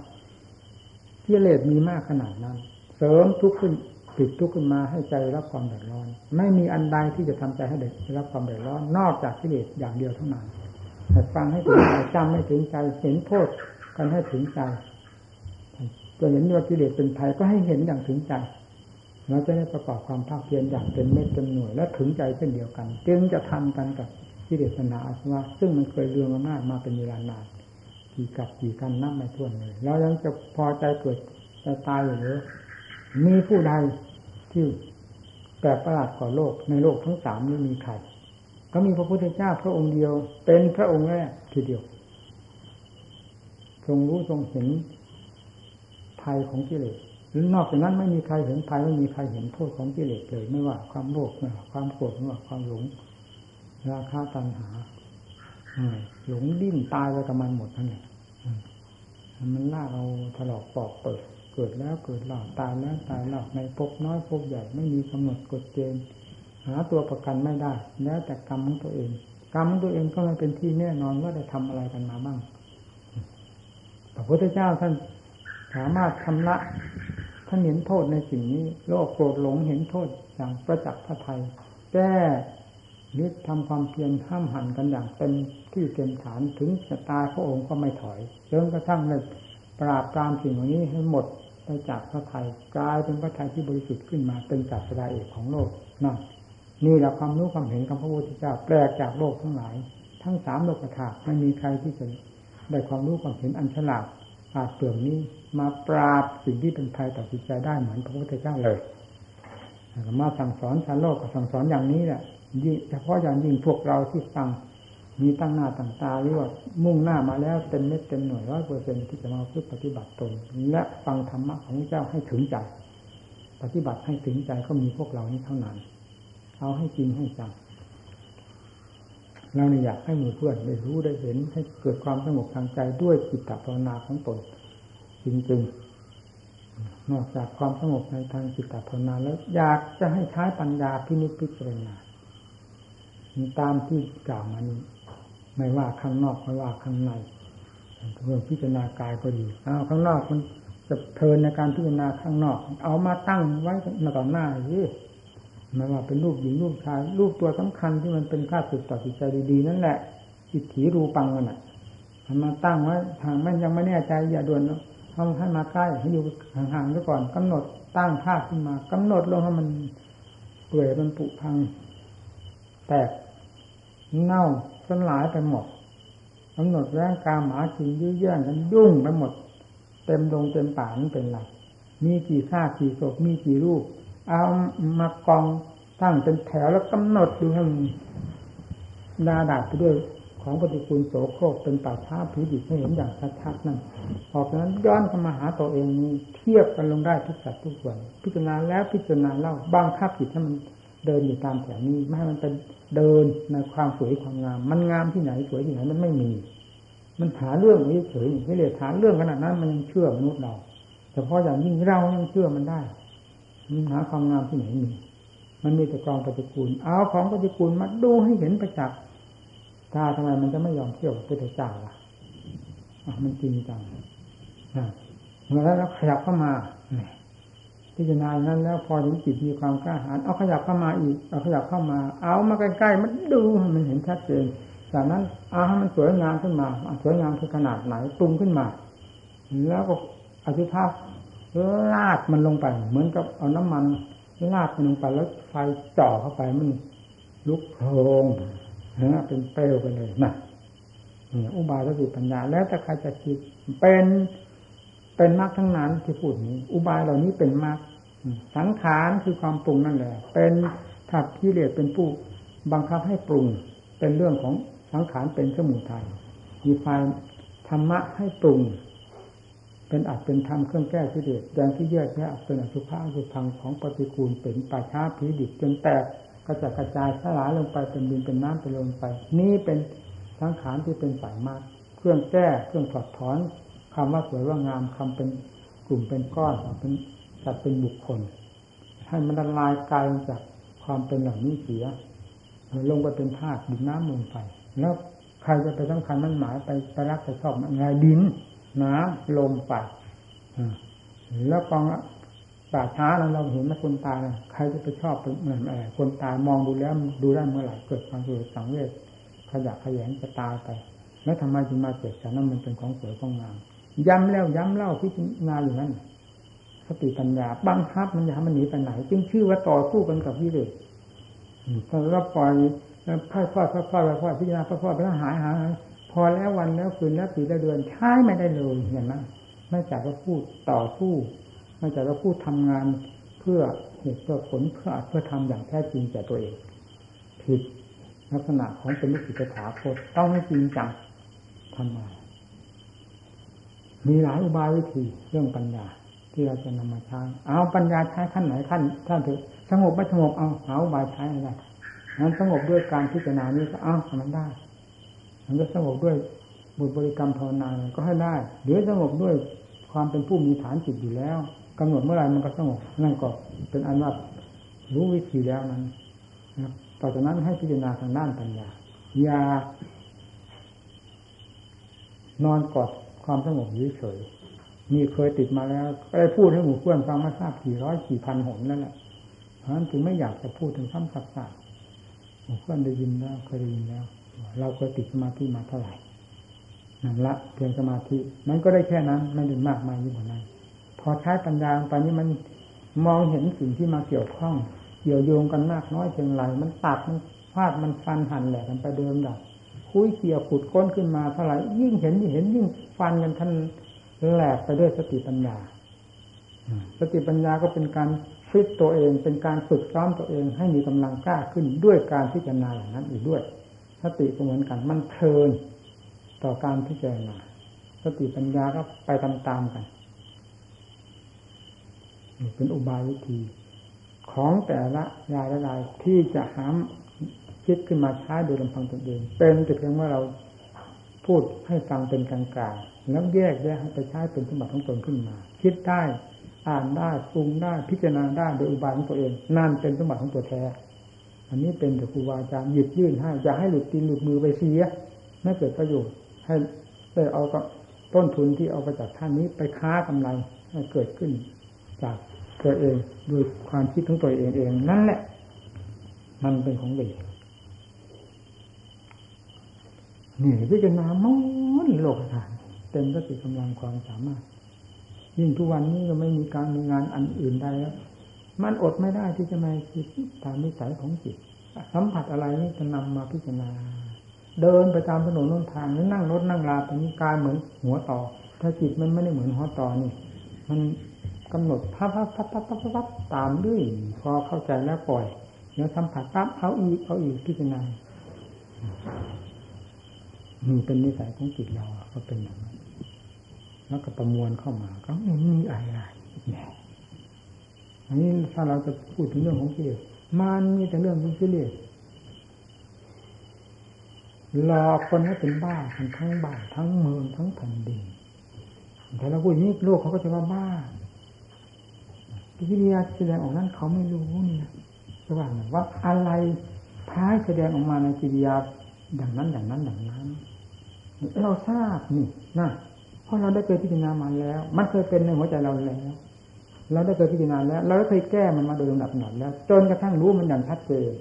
กิเลสมีมากขนาดนั้น เสริมทุกข์ขึ้นติดทุกข์ขึ้นมาให้ใจรับความเดือดร้อน ไม่มีอันใดที่จะทำใจให้เด็กรับความเดือดร้อน นอกจากกิเลสอย่างเดียวเท่านั้นแต่ฟังให้ถึงใจจำให้ถึงใจเห็นโทษกันให้ถึงใจจะเห็นว่ากิเลสเป็นภัยก็ให้เห็นอย่างถึงใจเราจะได้ประกอบความภาคเพียรอย่างเป็นเม็ดเต็มหน่วยและถึงใจเช่นเดียวกัน จึงจะทำกันกับ กิเลสนาอาสวะซึ่งมันเคยเรืองอำนาจมาเป็นเวลานานกี่กับกี่กันนับไม่ถ้วนเลย แล้วยังจะพอใจเกิดจะตายหรือมีผู้ใดที่แปลกประหลาดกว่าโลก ในโลกทั้งสามนี้มีใครก็มีพระพุทธเจ้าพระองค์เดียว เป็นพระองค์แรกทีเดียว ทรงรู้ทรงเห็นภัยของกิเลสหรือนอกจากนั้นไม่มีใครเห็นภัยไม่มีใครเห็นโทษของกิเลสเลย ไม่ว่าความโลภไม่ว่าความโกรธไม่ว่าความหลง ราคาตัณหาหลงดิ้นตายไปกับมันหมดทั้งนั้นมันล่าเราถลอกปอกเปิด เกิดแล้วเกิดหล่าตายแล้วตายหล่าในภพน้อยภพใหญ่ไม่มีกำหนดกฎเกณฑ์หาตัวประกันไม่ได้ แล้วแต่กรรมของตัวเอง กรรมของตัวเองก็ไม่เป็นที่แน่นอนว่าได้ทำอะไรกันมาบ้างพระพุทธเจ้าท่านสามารถชำระท่านเห็นโทษในสิ่งนี้ โลกโกรธหลงเห็นโทษอย่างประจักษ์พระไทยแก้ นึกทำความเพียรห้ามหันกันอย่างเต็มที่เต็มฐานถึงจะตายพระองค์ก็ไม่ถอยจนกระทั่งเลยปราบปรามสิ่งเหล่านี้ให้หมดไปจากพระไทยกลายเป็นพระไทยที่บริสุทธิ์ขึ้นมาเป็นศาสดาเอกของโลกนั่นนี่แหละความรู้ความเห็นของพระพุทธเจ้าแปลกจากโลกทั้งหลาย ทั้งสามโลกธาตุไม่มีใครที่จะได้ความรู้ความเห็นอันฉลาดอาจเปลืองนี้มาปราบสิ่งที่เป็นภัยต่อจิตใจได้เหมือนพระพุทธเจ้าเลยมาสั่งสอนชาวโลกก็สั่งสอนอย่างนี้แหละ เฉพาะอย่างยิ่งพวกเราที่ฟัง มีตั้งหน้าตั้งตาหรือว่ามุ่งหน้ามาแล้วเต็มเม็ดเต็มหน่วยร้อยเปอร์เซ็นที่จะมาพึ่งปฏิบัติตน และฟังธรรมะของพระเจ้าให้ถึงใจ ปฏิบัติให้ถึงใจก็มีพวกเรานี้เท่านั้น เอาให้จริงให้จังเราเนี่ยอยากให้หมู่เพื่อนได้รู้ได้เห็นให้เกิดความสงบทางใจด้วยจิตตภาวนาของตนจริงๆ นอกจากความสงบในทางจิตตภาวนาแล้วอยากจะให้ใช้ปัญญาพินิจพิจารณา ตามที่กล่าวมานี้ไม่ว่าข้างนอกไม่ว่าข้างในเรื่องพิจารณากายก็ดีเอาข้างนอกมันจะเพลินในการพิจารณาข้างนอก เอามาตั้งไว้ต่อหน้าที่ไม่ว่าเป็นรูปหญิงรูปชายรูปตัวสำคัญที่มันเป็นค่าสุดต่อจิตใจดีๆนั่นแหละจิตถีรูปังมันอะมันมาตั้งไว้ทางมันยังไม่แน่ใจอย่าด่วนเนาะเอาให้มาใกล้ให้อยู่ห่างๆซะก่อนกำหนดตั้งภาพขึ้นมากำหนดลงให้มันเปื่อยมันปุพัง แตกเน่าสลายไปหมดกำหนดแรงกาหมาจิงยื้อแย่งกันยุ่งไปหมด เต็มดงเต็มป่านี่เป็นไรมีกี่ซากกี่ศพมีกี่รูป เอามากองตั้งเป็นแถวแล้วกำหนดดูให้มันดาดาบไปด้วยของปฏิกูลโสโครกเป็นป่าช้าผีดิบให้เห็นอย่างชัดๆนั่นออกนั้นย้อนเข้ามาหาตัวเองเทียบกันลงได้ทุกสัดทุกส่วน พิจารณาแล้วพิจารณาเล่าบังคับจิตให้มัน เดินอยู่ตามแถวนี้ไม่ให้มันเป็นเดินในความสวยความงาม มันงามที่ไหนสวยที่ไหนมันไม่มี มันหาเรื่องเฉยๆไม่เลยหาเรื่องขนาดนั้น มันยังเชื่อมนุษย์เราแต่พออย่างยิ่งเรายังเชื่อมันได้มันหาความงามที่ไหนมี มันมีแต่กองปฏิกูล เอาของปฏิกูลมาดูให้เห็นประจักษ์ตาทำไมมันจะไม่ยอมเที่ยวพุทธเจ้าล่ะมันจริงจังเมื่แล้วขยับเข้ามา พิจารณานั้นแล้ว พอถึงจิตมีความกล้าหาญเอาขยับเข้ามาอีกเอาขยับเข้ามา เอามาใกล้ๆมันดูให้มันเห็นชัดเจนจากนั้นเอาให้มันสวยงามขึ้นมาสวยงามคือขนาดไหนปรุงขึ้นมา แล้วก็อธิภาพลาดมันลงไป เหมือนกับเอาน้ำมันลาดมันลงไปแล้วไฟจ่อเข้าไปมัน ลุกโพงนะเป็นเปลวไปเลยนะอุบายสติปัญญา แล้วแต่ใครจะคิดเป็น เป็นมรรคทั้งนั้นที่พูดนี้ อุบายเหล่านี้เป็นมรรคสังขารคือความปรุงนั่นแหละ เป็นถักที่เลสเป็นผู้บังคับให้ปรุง เป็นเรื่องของสังขารเป็นสมุทัยมีไฟธรรมะให้ปรุง เป็นอัดเป็นธรรมเครื่องแก้ที่เด็ดแดงที่แยกแยะเป็นอสุภะอสุพังของปฏิกูลเป็นป่าช้าผีดิบจนแตกกระจัดกระจายสลายลงไปเป็นดินเป็นน้ำไปลงไป นี่เป็นสังขารที่เป็นสายมากเครื่องแก้เครื่องถอดถอน คำว่าสวยว่างามคำเป็นกลุ่มเป็นก้อนเป็นจัดเป็นบุคคล ให้มันละลายกายจากความเป็นเหล่านี้เสียลงไปเป็นธาตุดินน้ำลมไฟแล้วใครจะไปสำคัญมันหมายไปไปรักไปชอบอะไรดินน้ำลมไฟแล้วกองป่าช้าเราเราเห็นไหมคนตายนะใครจะไปชอบเหมือนอะไรคนตายมองดูแล้วดูได้เมื่อไหร่เกิดความสุขสังเวชขยะขยงจะตายไป แล้วทำไมจึงมาเจ็บฉันนั้นมันเป็นของสวยของงาม ย้ำแล้วย้ำเล่าพิจารณาอยู่นั้นสติปัญญาบังคับมันอย่ามันหนีไปไหน จึงชื่อว่าต่อสู้กันกับวิเลศถ้าเราปล่อยพ่อยพ่อยพ่อยพ่อยพ่อพิจารณาพ่อยพ่อยไปแล้วหายหายพอแล้ววันแล้วคืนแล้วปีแล้วเดือนใช้ไม่ได้เลยเห็นไหมไม่จากว่าพูดต่อสู้ไม่จากว่าพูดทำงานเพื่อเหตุเพื่อผลเพื่อเพื่อทำอย่างแท้จริงแก่ตัวเองผิดลักษณะของเป็นลูกศิษย์ถาคตต้องให้จริงจังทำมา มีหลายอุบายวิธีเรื่องปัญญา ที่เราจะนำมาใช้เอาปัญญาใช้ขั้นไหนขั้นท่านถือสงบไม่สงบเอาหาอุบายใช้อะไรนั้นสงบด้วยการพิจารณานี้ก็เอาทำมันได้มันก็สงบด้วยบุตรบริกรรมภาวนาก็ให้ได้หรือสงบด้วยความเป็นผู้มีฐานจิตอยู่แล้วกำหนดเมื่อไรมันก็สงบนั่นก็เป็นอันว่ารู้วิธีแล้วนั้นนะต่อจากนั้นให้พิจารณาทางด้านปัญญาอย่านอนกอด ความสงบเฉยมีเคยติดมาแล้วก็ได้พูดให้หมู่เพื่อนฟังมาทราบกี่ร้อยกี่พันหนนั่นแหละเพราะฉะนั้นจึงไม่อยากจะพูดถึงซ้ำซักๆหมู่เพื่อนได้ยินแล้วเคยได้ยินแล้ว เราเคยติดสมาธิมาเท่าไหร่นั่นละเพียงสมาธิมันก็ได้แค่นั้นไม่ได้มากมายยิ่งกว่านั้นพอใช้ปัญญาไปนี้มันมองเห็นสิ่งที่มาเกี่ยวข้องเกี่ยวโยงกันมากน้อยเพียงไรมันตัดมันฟาดมันฟันหั่นแหลกกันไปเดิมดับ คุยเกี่ยวขุดค้นขึ้นมาเท่าไหร่ยิ่งเห็นยิ่งเห็นยิ่งฟันกันท่านแหลกไปด้วยสติปัญญา สติปัญญาก็เป็นการฟิตตัวเอง เป็นการฝึกซ้อมตัวเองให้มีกำลังกล้าขึ้นด้วยการพิจารณาอย่างนั้นอีกด้วย สติก็เหมือนกันมันเพลินต่อการพิจารณาสติปัญญาก็ไปตามๆกันเป็นอุบายวิธี ของแต่ละรายละรายที่จะหาม คิดขึ้นมาใช้โดยลำพังตนเอง เป็นแต่เพียงว่าเราพูดให้ฟังเป็นกลางๆแล้วแยกแยกให้ไปใช้เป็นสมบัติของตนขึ้นมา คิดได้อ่านได้ปรุงได้พิจารณาได้โดยอุบายของตัวเอง นั่นเป็นสมบัติของตัวแท้ อันนี้เป็นแต่ครูบาอาจารย์หยิบยื่นให้อย่าให้หลุดตีนหลุดมือไปเสียไม่เกิดประโยชน์ให้ได้เอากับต้นทุนที่เอาไปจากท่านนี้ไปค้ากำไรให้เกิดขึ้น จากตัวเองโดยความคิดของตัวเองเองนั่นแหละ มันเป็นของเด็ก นี่พิจารณามอนโลกฐาน เต็มสติกำลังความสามารถ ยิ่งทุกวันนี้ก็ไม่มีการมีงานอันอื่นใดแล้ว มันอดไม่ได้ที่จะมาคิดตามนิสัยของจิต สัมผัสอะไรนี่จะนำมาพิจารณา เดินไปตามถนนนนทางหรือนั่งรถนั่งลาไปนี้กายเหมือนหัวต่อ ถ้าจิตมันไม่ได้เหมือนหัวต่อนี่ มันกำหนดพับพับพับพับพับพับตามด้วยพอเข้าใจแล้วปล่อยแล้วสัมผัสปั๊บเอาอีกเอาอีกพิจารณา มันเป็นนิสัยของจิตเราก็เป็นอย่างนั้นแล้วก็ประมวลเข้ามาก็ไม่มีอะไรเนี่ยอันนี้ถ้าเราจะพูดถึงเรื่องของกิเลสมันมีแต่เรื่องของกิเลสหลอกคนให้เป็นบ้าทั้งทั้งบ้านทั้งเมืองทั้งแผ่นดินแต่เราพูดนี้โลกเขาก็จะว่าบ้าวิทยาแสดงออกนั้นเขาไม่รู้เนี่ยจะว่างว่าอะไรพายแสดงออกมาในกิริยา อย่างนั้นอย่างนั้นอย่างนั้น เราทราบนี่นะเพราะเราได้เคยพิจารณามาแล้ว มันเคยเป็นในหัวใจเราแล้ว เราได้เคยพิจารณาแล้ว เราได้เคยแก้มันมาโดยลำดับหนักแล้ว จนกระทั่งรู้มันอย่างชัดเจน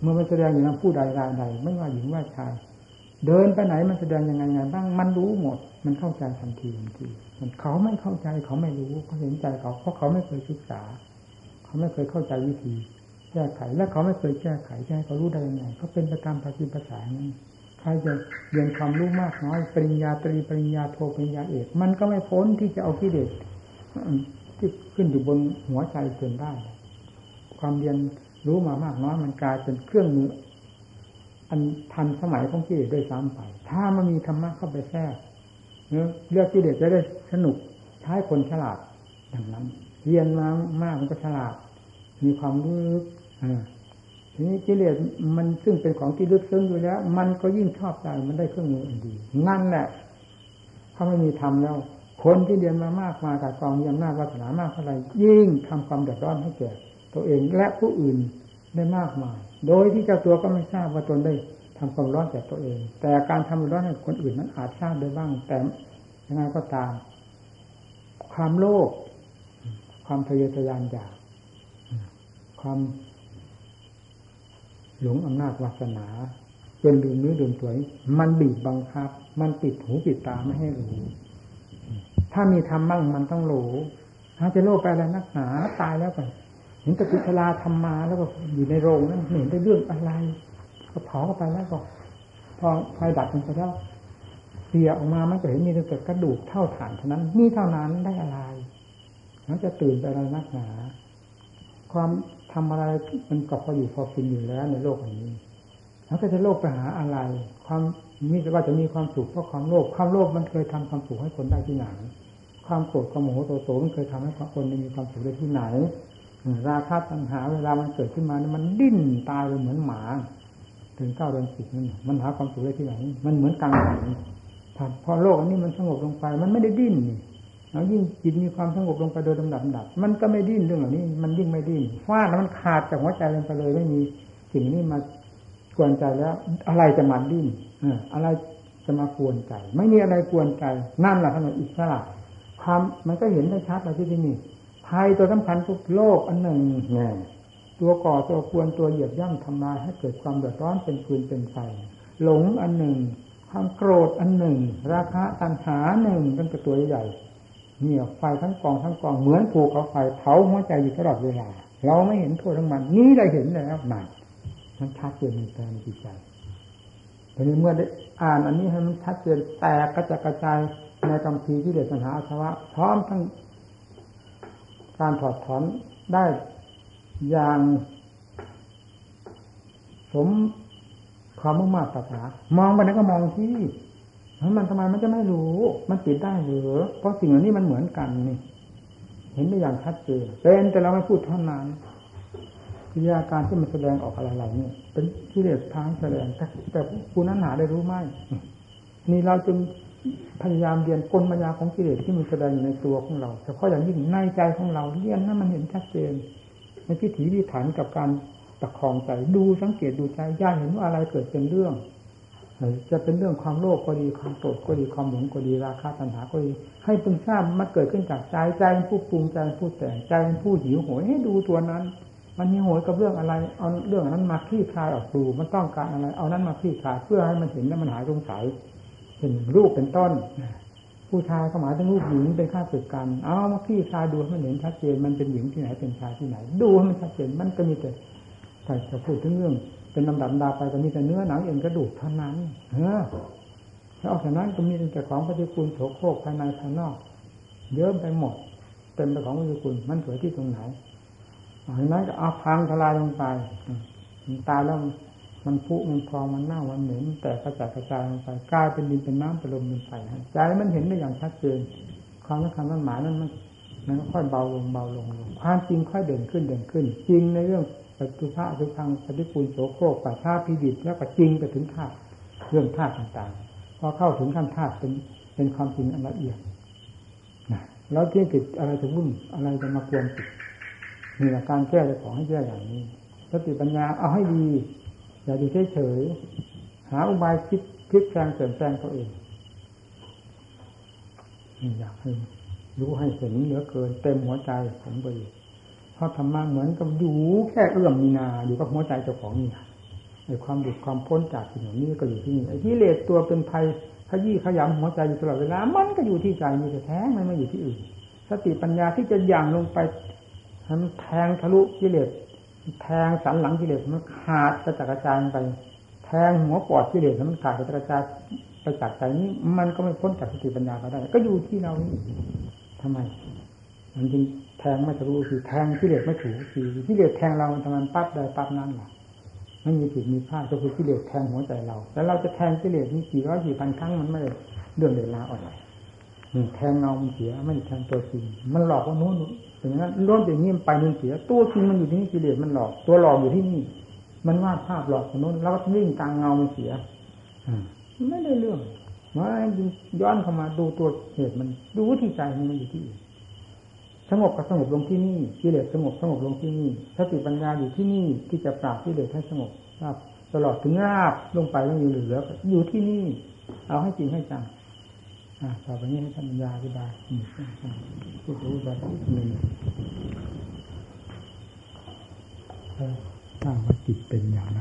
เมื่อมันแสดงอย่างนั้นผู้ใดรายใด ไม่ว่าหญิงว่าชาย เดินไปไหนมันแสดงยังไงไงบ้างมันรู้หมด มันเข้าใจทันทีทันทีมันเขาไม่เข้าใจเขาไม่รู้เขาเห็นใจเขาเพราะเขาไม่เคยศึกษา เขาไม่เคยเข้าใจวิธี แก้ไข และเขาไม่เคยแก้ไขให้เขารู้ได้ยังไงเขาเป็นประจำปฏิปทานั้นใครจะเรียนความรู้มากน้อยปริญญาตรีปริญญาโทปริญญาเอกมันก็ไม่พ้นที่จะเอากิเลสที่ขึ้นอยู่บนหัวใจเกินได้ ความเรียนรู้มามากน้อยมันกลายเป็นเครื่องมืออันทันสมัยของกิเลสด้วยซ้ำไป ถ้ามันมีธรรมะเข้าไปแทรกเนื้อเลือกกิเลสจะได้สนุกใช้คนฉลาดอย่างนั้น เรียนมามากมันก็ฉลาด มีความรู้ ทีนี้กิเลสมันซึ่งเป็นของที่ลึกซึ้งอยู่แล้ว มันก็ยิ่งชอบใจมันได้เครื่องมืออันดีนั่นแหละถ้าไม่มีธรรมแล้ว คนที่เรียนมามากมากับกองยำหน้าวาสนามากเท่าไรยิ่งทำความเดือดร้อนให้แก่ตัวเองและผู้อื่นได้มากมาย โดยที่เจ้าตัวก็ไม่ทราบว่าตนได้ทำความร้อนแก่ตัวเอง แต่การทำร้อนให้คนอื่นนั้นอาจทราบได้บ้าง แต่ยังไงก็ตาม ความโลภความทะเยอทะยานอยากความ หลงอำนาจวาสนาจนลืมเนื้อลืมตัวมันบีบบังคับ มันปิดหูปิดตาไม่ให้รู้ ถ้ามีธรรมมั่งมันต้องรู้ถ้าจะโลภไปอะไรนักหนาตายแล้วไปเห็นกติชลาทำมาแล้วก็อยู่ในโรงนั้นเห็นได้เรื่องอะไรก็เผาเข้าไปแล้วก็ พอไฟดับมันไปแล้วเสียออกมามันก็เห็นมีแต่กระดูกเท่าฐานเท่านั้นนี่เท่านั้นได้อะไรมันจะตื่นไปอะไรนักหนา ความ ทำอะไรมันก็พออยู่พอกินอยู่แล้วในโลกนี้แล้วก็จะโลภไปหาอะไร ความมีว่าจะมีความสุขเพราะความโลภความโลภมันเคยทำความสุขให้คนได้ที่ไหน ความโกรธความโมโหโตโตมันเคยทำให้คนมีความสุขได้ที่ไหน ราคะตัณหาเวลามันเกิดขึ้นมามันดิ้นตายไปเหมือนหมาถึงเก้าเดือนสิบนั่นมันหาความสุขได้ที่ไหน มันเหมือนกลางหันพอโลกอันนี้มันสงบลงไป มันไม่ได้ดิ้น แล้วยิ่งจิตมีความสงบลงไปโดยลำดับดับ มันก็ไม่ดิ้นเรื่องเหล่านี้ มันยิ่งไม่ดิ้นฟาดแล้วมันขาดจากหัวใจลงไปเลยไม่มีสิ่งนี้มากวนใจแล้ว อะไรจะมาดิ้นอะไรจะมากวนใจ ไม่มีอะไรกวนใจนั่นแหละขนาดอิสระความมันก็เห็นได้ชัดเลยที่นี่ภัยตัวสำคัญทุกโลกอันหนึ่งแน่ตัวก่อตัวควรตัวเหยียบย่ำทำลายให้เกิดความเดือดร้อนเป็นฟืนเป็นไฟหลงอันหนึ่ง ความโกรธอันหนึ่ง ราคะตัณหาหนึ่งเป็นตัวใหญ่ นี่ยไฟทั้งกองทั้งกองเหมือนผูเขาไฟเผาหัวใจอยู่ตลอดเวลา เราไม่เห็นโทษทั้งมัน นี้ได้เห็นแล้วหนักมันชัดเจนในใจจิตใจทีนี้เมื่อได้อ่านอันนี้ให้มันชัดเจนแตกกระจายกระจายในกำพีที่เดชสัญหาอาสวะพร้อมทั้งการถอดถอนได้อย่างสมความมุ่งมั่นตัหามองไปไหนก็มองที่ มันทำไมมันจะไม่รู้ มันติดได้หรือเพราะสิ่งเหล่านี้มันเหมือนกันนี่ เห็นได้อย่างชัดเจนเป็นแต่เราไม่พูดเท่านั้นกิริยาการที่มันแสดงออกอะไรๆเนี่เป็นกิเลสทางแสดงแต่แต่ผู้นั้นหาได้รู้ไหมนี่เราจึงพยายามเรียนกลมายาของกิเลสที่มันแสดงอยู่ในตัวของเราเฉพาะอย่างยิ่งในใจของเราเรียนนั้นมันเห็นชัดเจนในพิถีพิถันกับการประคองใจดูสังเกตดูใจย่าเห็นว่าอะไรเกิดเป็นเรื่อง จะเป็นเรื่องความโลภก็ดีความโกรธก็ดีความหลงก็ดีราคะตัณหาก็ดี ให้พึงทราบมันเกิดขึ้นจากใจใจเป็นผู้ปรุงใจเป็นผู้แต่งใจเป็นผู้หิวโหยให้ดูตัวนั้น มันหิวโหยกับเรื่องอะไร เอาเรื่องนั้นมาคลี่คลายออกดูมันต้องการอะไร เอานั้นมาคลี่คลายเพื่อให้มันเห็นและมันหายสงสัยเป็นรูปเป็นต้น ผู้ชายก็หมายถึงรูปหญิงเป็นข้าศึกกัน เอามาขี้คาดูมันเห็นชัดเจนมันเป็นหญิงที่ไหนเป็นชายที่ไหน ดูให้มันชัดเจนมันก็มีแต่แต่จะพูดถึงเรื่อง เป็นลำดับดาไปก็มีแต่เนื้อหนังเอ็นกระดูกเท่านั้นเออแล้วจากนั้นก็มีแต่ของปฏิกูลโสโครกภายในภายนอกเยอะไปหมดเต็มไปของปฏิกูลมันสวยที่ตรงไหนอย่างนั้นก็เอาพังทลายลงไปตายแล้วมันพุมันพองมันเน่ามันเหม็นแต่กระจายกระจายลงไปกลายเป็นดินเป็นน้ำเป็นลมเป็นไฟใจมันเห็นได้อย่างชัดเจนความสำคัญมันหมายนั้นมันมันค่อยเบาลงเบาลง ความจริงค่อยเด่นขึ้นเด่นขึ้น จริงในเรื่อง ปฏิภาณทุกทางปฏิปูลโสโครกปัจฉาพิบิดแล้วก็จริงไปถึงธาตุเรื่องธาตุต่างๆ พอเข้าถึงขั้นธาตุเป็นเป็นความจริงอันละเอียดนะแล้วที่จิตอะไรจะวุ่นอะไรจะมากวนจิตนี่แหละการแก้ขอให้แก้อย่างนี้สติปัญญาเอาให้ดีอย่าอยู่เฉยๆหาอุบายคิดพลิกแปลงเปลี่ยนแปลงตัวเองอยากให้รู้ให้เห็นเหลือเกินเต็มหัวใจผมไปเพ ราะธรรมะเหมือนกับอยู่แค่เอื้อมมีนาอยู่กับหัวใจเจ้าของนี่ไอ้ความดุดความพ้นจากสิ่งเหล่านี้ก็อยู่ที่นี่ไอ้ที่เลสตัวเป็นภัยขยี้ขยำหัวใจอยู่ตลอดเวลา มันก็อยู่ที่ใจมีแต่แท้มันไม่อยู่ที่อื่น สติปัญญาที่จะย่างลงไปมันแทงทะลุกิเลสแทงสันหลังกิเลสมันขาดกระจัดกระจายไป แทงหัวปอดกิเลสมันขาดกระจัดกระจายไปจากใจนี้ มันก็ไม่พ้นจากสติปัญญาก็ได้ ก็อยู่ที่เรานี่ทำไม มันจริง แทงไม่ทะลุคือแทงกิเลสไม่ถูกคือกิเลสแทงเราทำไมปั๊บได้ปั๊บนั่นหละไม่มีผิดมีพลาดก็คือกิเลสแทงหัวใจเราแต่เราจะแทงกิเลสนี่กี่ร้อยกี่พันครั้งมันไม่เรื่องเวลาอ่อนแทงเงามันเสียไม่แทงตัวจริงมันหลอกว่านู้นอย่างนั้นล้นอย่างนี้ไปมันเสีย ตัวจริงมันอยู่ที่นี่กิเลสมันหลอก ตัวหลอกอยู่ที่นี่ มันวาดภาพหลอกคนนู้นแล้วก็วิ่งตางเงามันเสียไม่ได้เรื่องมาย้อนเข้ามาดูตัวเหตุมันดูที่ใจมันอยู่ที่ สงบก็สงบลงที่นี่กิเลสสงบสงบลงที่นี่สติปัญญาอยู่ที่นี่ที่จะปราบกิเลสให้สงบราบตลอดถึงราบลงไปแล้วอยู่เหลืออยู่ที่นี่ เอาให้จริงให้จังอ่าต่อไปนี้ให้ท่านยาอธิบายพูดรู้แบบหนึ่งสร้างว่าจิตเป็นอย่างไร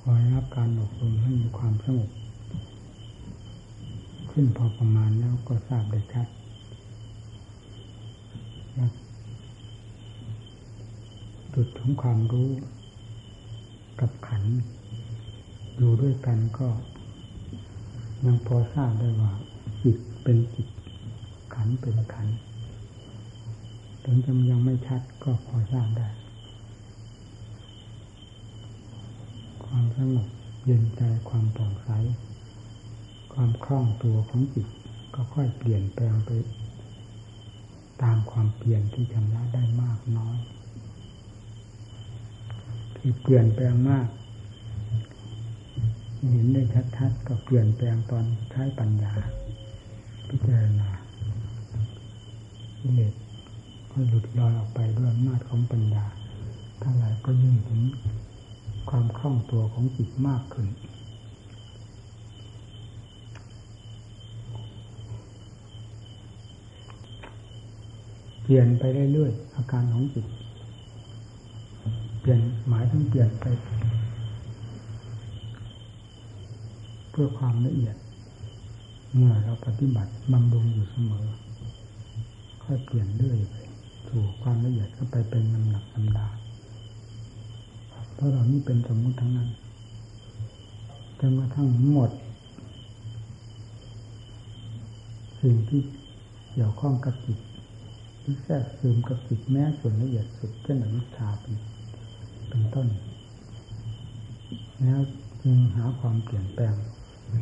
พอรับการอบรมให้มีความสงบขึ้นพอประมาณแล้วก็ทราบได้ชัด จุดของความรู้กับขันอยู่ด้วยกันก็ ยังพอทราบได้ว่าจิตเป็นจิต ขันเป็นขันถึงจะยังไม่ชัดก็พอทราบได้ ความสงบเย็นใจความปลอดใสความคล่องตัวของจิตก็ค่อยเปลี่ยนแปลงไป ตามความเปลี่ยนที่ชำระได้มากน้อย ที่เปลี่ยนแปลงมาก เห็นได้ชัดๆก็เปลี่ยนแปลงตอนใช้ปัญญา พิจารณาเหตุก็หลุดลอยออกไปด้วยอำนาจของปัญญาเท่าไหร่ก็ยิ่งถึงความคล่องตัวของจิตมากขึ้น ปลี่ยนไปเรื่อยๆอาการของจิต เปลี่ยนหมายถึงเปลี่ยนไป เพื่อความละเอียด เมื่อเราปฏิบัติบำรุงอยู่เสมอ ค่อยเปลี่ยนเรื่อยไปสู่ความละเอียดก็ไปเป็นลำหนักลำดาเพราะเรานี่เป็นสมมติทั้งนั้นจนกระทั่งหมด สิ่งที่เกี่ยวข้องกับจิต ที่แทรกซึมกับจิตแม้ส่วนละเอียดสุดเช่นอวิชชาเป็นเป็นต้นแล้วจึงหาความเปลี่ยนแปลง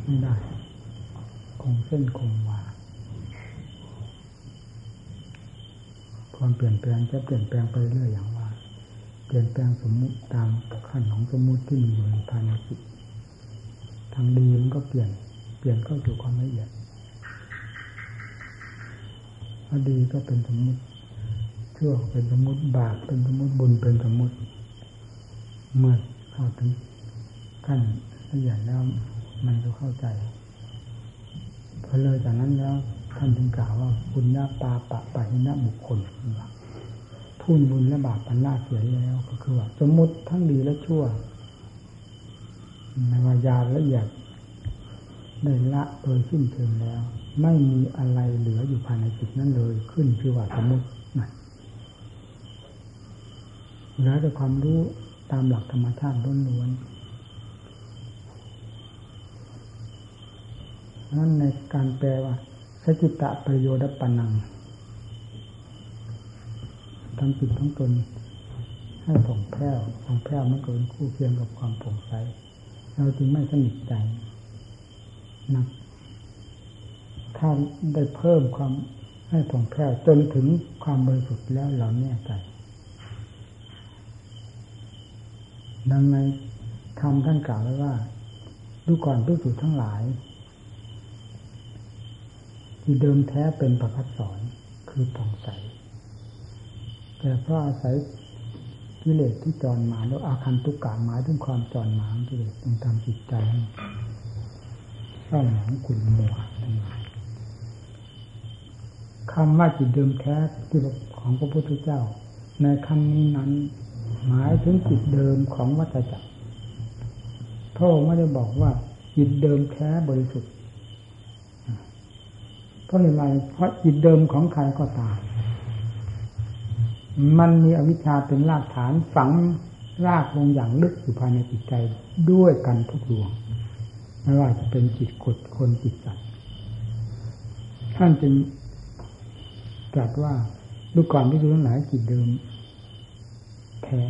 ไม่ได้ คงเส้นคงวาความเปลี่ยนแปลงจะเปลี่ยนแปลงไปเรื่อยอย่างว่า เปลี่ยนแปลงสมมุติตามขั้นของสมมุติที่มีอยู่ในภายในจิตทางดีมันก็เปลี่ยน เปลี่ยนเข้าสู่ความละเอียด ถ้าดีก็เป็นสมมุติชั่วเป็นสมมุติบาปเป็นสมมุติบุญเป็นสมมุติ เมื่อเข้าถึงขั้นละเอียดแล้วมันจะเข้าใจพอเลยจากนั้นแล้วท่านจึงกล่าวว่าคุณญาปาปะปะหินะบุคคลทุนบุญและบาปพันลาเสียแล้ว ก็คือว่าสมมติทั้งดีและชั่วในวายาละเอียดได้ละโดยสิ้นเชิงแล้ว ไม่มีอะไรเหลืออยู่ภายในจิตนั้นเลย ขึ้นคือว่าสมมติเหลือแต่ความรู้ตามหลักธรรมชาติล้วนๆนั่นในการแปลว่าสจิตะประโยชน์ปนังทำจิตทั้งตนให้ผ่องแผ้วผ่องแผ้วมันก็เป็นคู่เคียงกับความผ่องใส เราจึงไม่สนิทใจนัก ถ้าได้เพิ่มความให้ผ่องแผ้วจนถึงความบริสุทธิ์แล้วเราแน่ใจดังในธรรมท่านกล่าวไว้ว่าดูก่อนพิสูจทั้งหลาย ที่เดิมแท้เป็นประพัดสอนคือผ่องใส แต่เพราะอาศัยกิเลสที่จรมาแล้วอาคันตุกกะหมายถึงความจรมางกิเลสต้องทำจิตใจเศร้าหมองขุ่นมัวทั้งหลาย คำว่าจิตเดิมแท้ที่ของพระพุทธเจ้า ในคำนี้นั้น หมายถึงจิตเดิมของวัฏจักรพระองค์ไม่ได้บอกว่าจิตเดิมแท้บริสุทธิ์เพราะอะไรเพราะจิตเดิมของใครก็ตามมันมีอวิชชาเป็นรากฐานฝังรากลงอย่างลึกอยู่ภายในจิตใจด้วยกันทุกดวง ไม่ว่าจะเป็นจิตกดคนจิตสัตว์ท่านจึง ตรัสว่าดูก่อนที่ดูทั้งหลายจิตเดิม แท้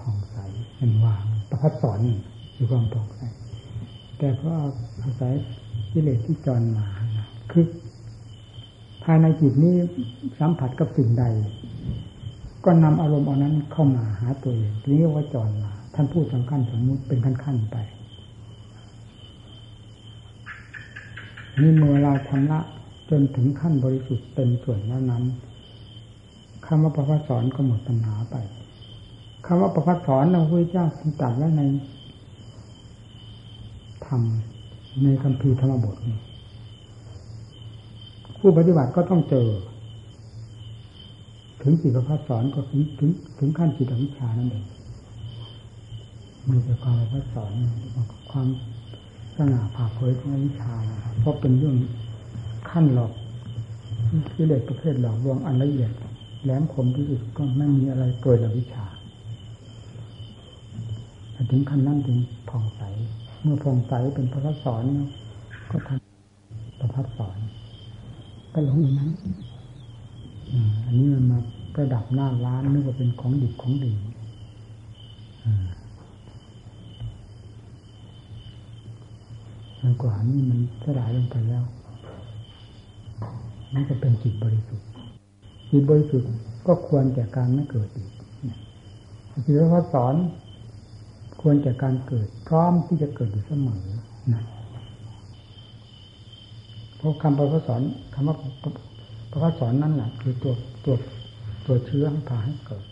ผ่องใสเป็นวางประพัดสอนคือความผ่องใสแต่เพราะอาศัยกิเลสที่จรมาคือภายในจิตนี้สัมผัสกับสิ่งใด ก็นำอารมณ์เอานั้นเข้ามาหาตัวเองเรียกว่าจรมา ท่านพูดสำคัญสมมุติเป็นขั้นๆไปนี่เมื่อเราชำระ จนถึงขั้นบริสุทธิ์เต็มส่วนแล้วนั้นคำว่าประพัสสอนก็หมดปัญหาไปคำว่าประพัสสอนเราพระเจ้าตรัสไว้ในธรรมในคำพีธรรมบทนี้ผู้ปฏิบัติก็ต้องเจอ ถึงจิตประพัฒสอนก็ถึงถึงถึงขั้นจิตวิชานั่นเองมีแต่ความประพัฒสอนความสง่าผ่าเผยของวิชานะครับเพราะเป็นเรื่อง ขั้นหลอกกิเลสประเภทหลอกลวงอันละเอียดแหลมคมที่สุดก็ไม่มีอะไรเกิดอวิชาถึงขั้นนั้นถึงผ่องใส เมื่อผ่องใสเป็นพระสอนก็ทำประพัดสอน ก็ลงอย่างนั้นอันนี้มันมาประดับหน้าร้านนึกว่าเป็นของดิบของดีมันกว่านี่มันสลายลงไปแล้ว นั่นก็เป็นจิตบริสุทธิ์จิตบริสุทธิ์ก็ควรแก่การไม่เกิดอีกจิตพระสอนควรแก่การเกิด พร้อมที่จะเกิดอยู่เสมอนะเพราะคำพระสอนคำว่าพระสอนนั่นแหละคือตัวตัวตัวเชื้อพาให้เกิด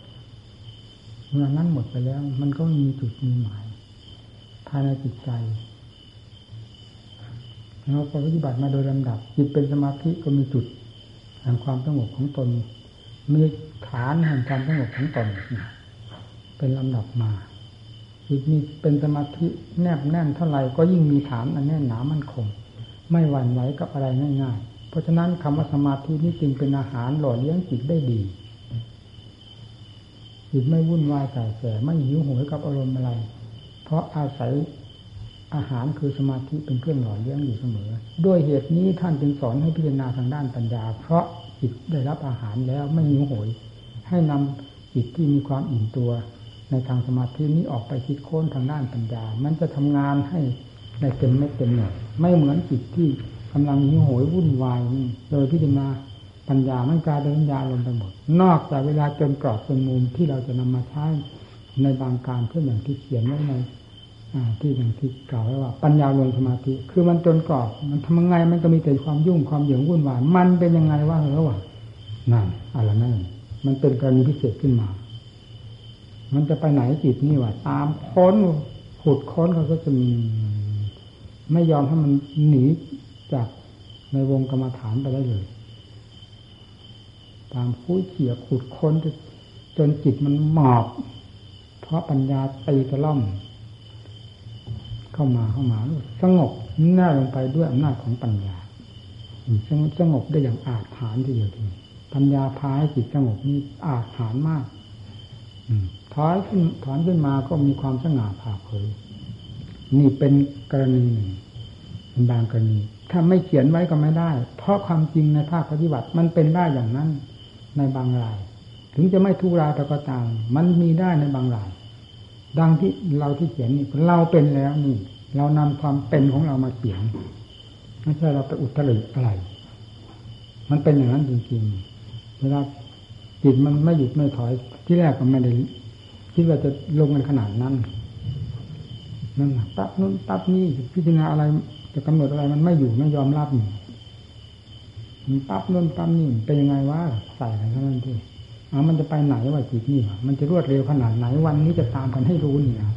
เมื่อนั้นหมดไปแล้ว มันก็มีจุดมีหมายภายในจิตใจ เราปฏิบัติมาโดยลำดับ จิตเป็นสมาธิก็มีจุดแห่งความสงบของตน มีฐานแห่งความสงบของตนเป็นลำดับมาจิตมีเป็นสมาธิแนบแน่นเท่าไหร่ก็ยิ่งมีฐานอันแน่นหนามั่นคง ไม่หวั่นไหวกับอะไรง่าย ๆ เพราะฉะนั้นคำว่าสมาธินี้จึงเป็นอาหารหล่อเลี้ยงจิตได้ดีจิตไม่วุ่นวายแต่แสไม่หิวโหยกับอารมณ์อะไร เพราะอาศัย อาหารคือสมาธิเป็นเครื่องหล่อเลี้ยงอยู่เสมอ ด้วยเหตุนี้ท่านจึงสอนให้พิจารณาทางด้านปัญญา เพราะจิตได้รับอาหารแล้วไม่หิวโหย ให้นำจิตที่มีความอิ่มตัว ในทางสมาธินี้ออกไปคิดค้นทางด้านปัญญา มันจะทำงานให้ในเต็มเม็ดเต็มหน่วยไม่เหมือนจิตที่กำลังหิวโหยวุ่นวายโดยพิจารณาปัญญามันกลายเป็นปัญญาลงไปหมด นอกจากเวลาจนกรอบจนมุมที่เราจะนำมาใช้ในบางการเพื่ออย่างที่เขียนไว้ใน ที่อย่างที่กล่าวไว้ว่า ปัญญาลงสมาธิ คือมันจนกรอบ มันทำยังไงมันก็มีแต่ความยุ่งความเหยื่อวุ่นวายมันเป็นยังไงว่าเหรอวะนั่นอะไรนั่นมันเป็นกรณีพิเศษขึ้นมา มันจะไปไหนจิตนี่วะตามค้นขุดค้นเขาก็จะมีไม่ยอมให้มันหนีจากในวงกรรมฐานไปได้เลย ตามคุยเขี่ยขุดค้นจนจิตมันหมอบ เพราะปัญญาตีตะล่อม เข้ามาเข้ามาสงบหน้าลงไปด้วยอำนาจของปัญญาสงบได้อย่างอาถรรพ์ทีเดียวทีปัญญาพาให้จิตสงบนี่อาถรรพ์มากถอยขึ้นถอนขึ้นมาก็มีความสง่าผ่าเผย นี่เป็นกรณีหนึ่งเป็นบางกรณี ถ้าไม่เขียนไว้ก็ไม่ได้ เพราะความจริงในภาคปฏิบัติมันเป็นได้อย่างนั้นในบางราย ถึงจะไม่ทุรายแต่ก็ตาม มันมีได้ในบางราย ดังที่เราที่เขียนนี่เราเป็นแล้วนี่ เรานำความเป็นของเรามาเขียนไม่ใช่เราไปอุตริอะไร มันเป็นอย่างนั้นจริงๆเวลาจิตมันไม่หยุดไม่ถอย ที่แรกก็ไม่ได้คิดว่าจะลงกันขนาดนั้นนั่นตับนู้นตับนี่พิจารณาอะไร จะกำหนดอะไรมันไม่อยู่ไม่ยอมรับมันปั๊บนู้นปั๊บนี่เป็นยังไงวะใส่กันเท่านั้นที่ อามันจะไปไหนวะจิตนี่มันจะรวดเร็วขนาดไหนวันนี้จะตามกันให้รู้นี่นะ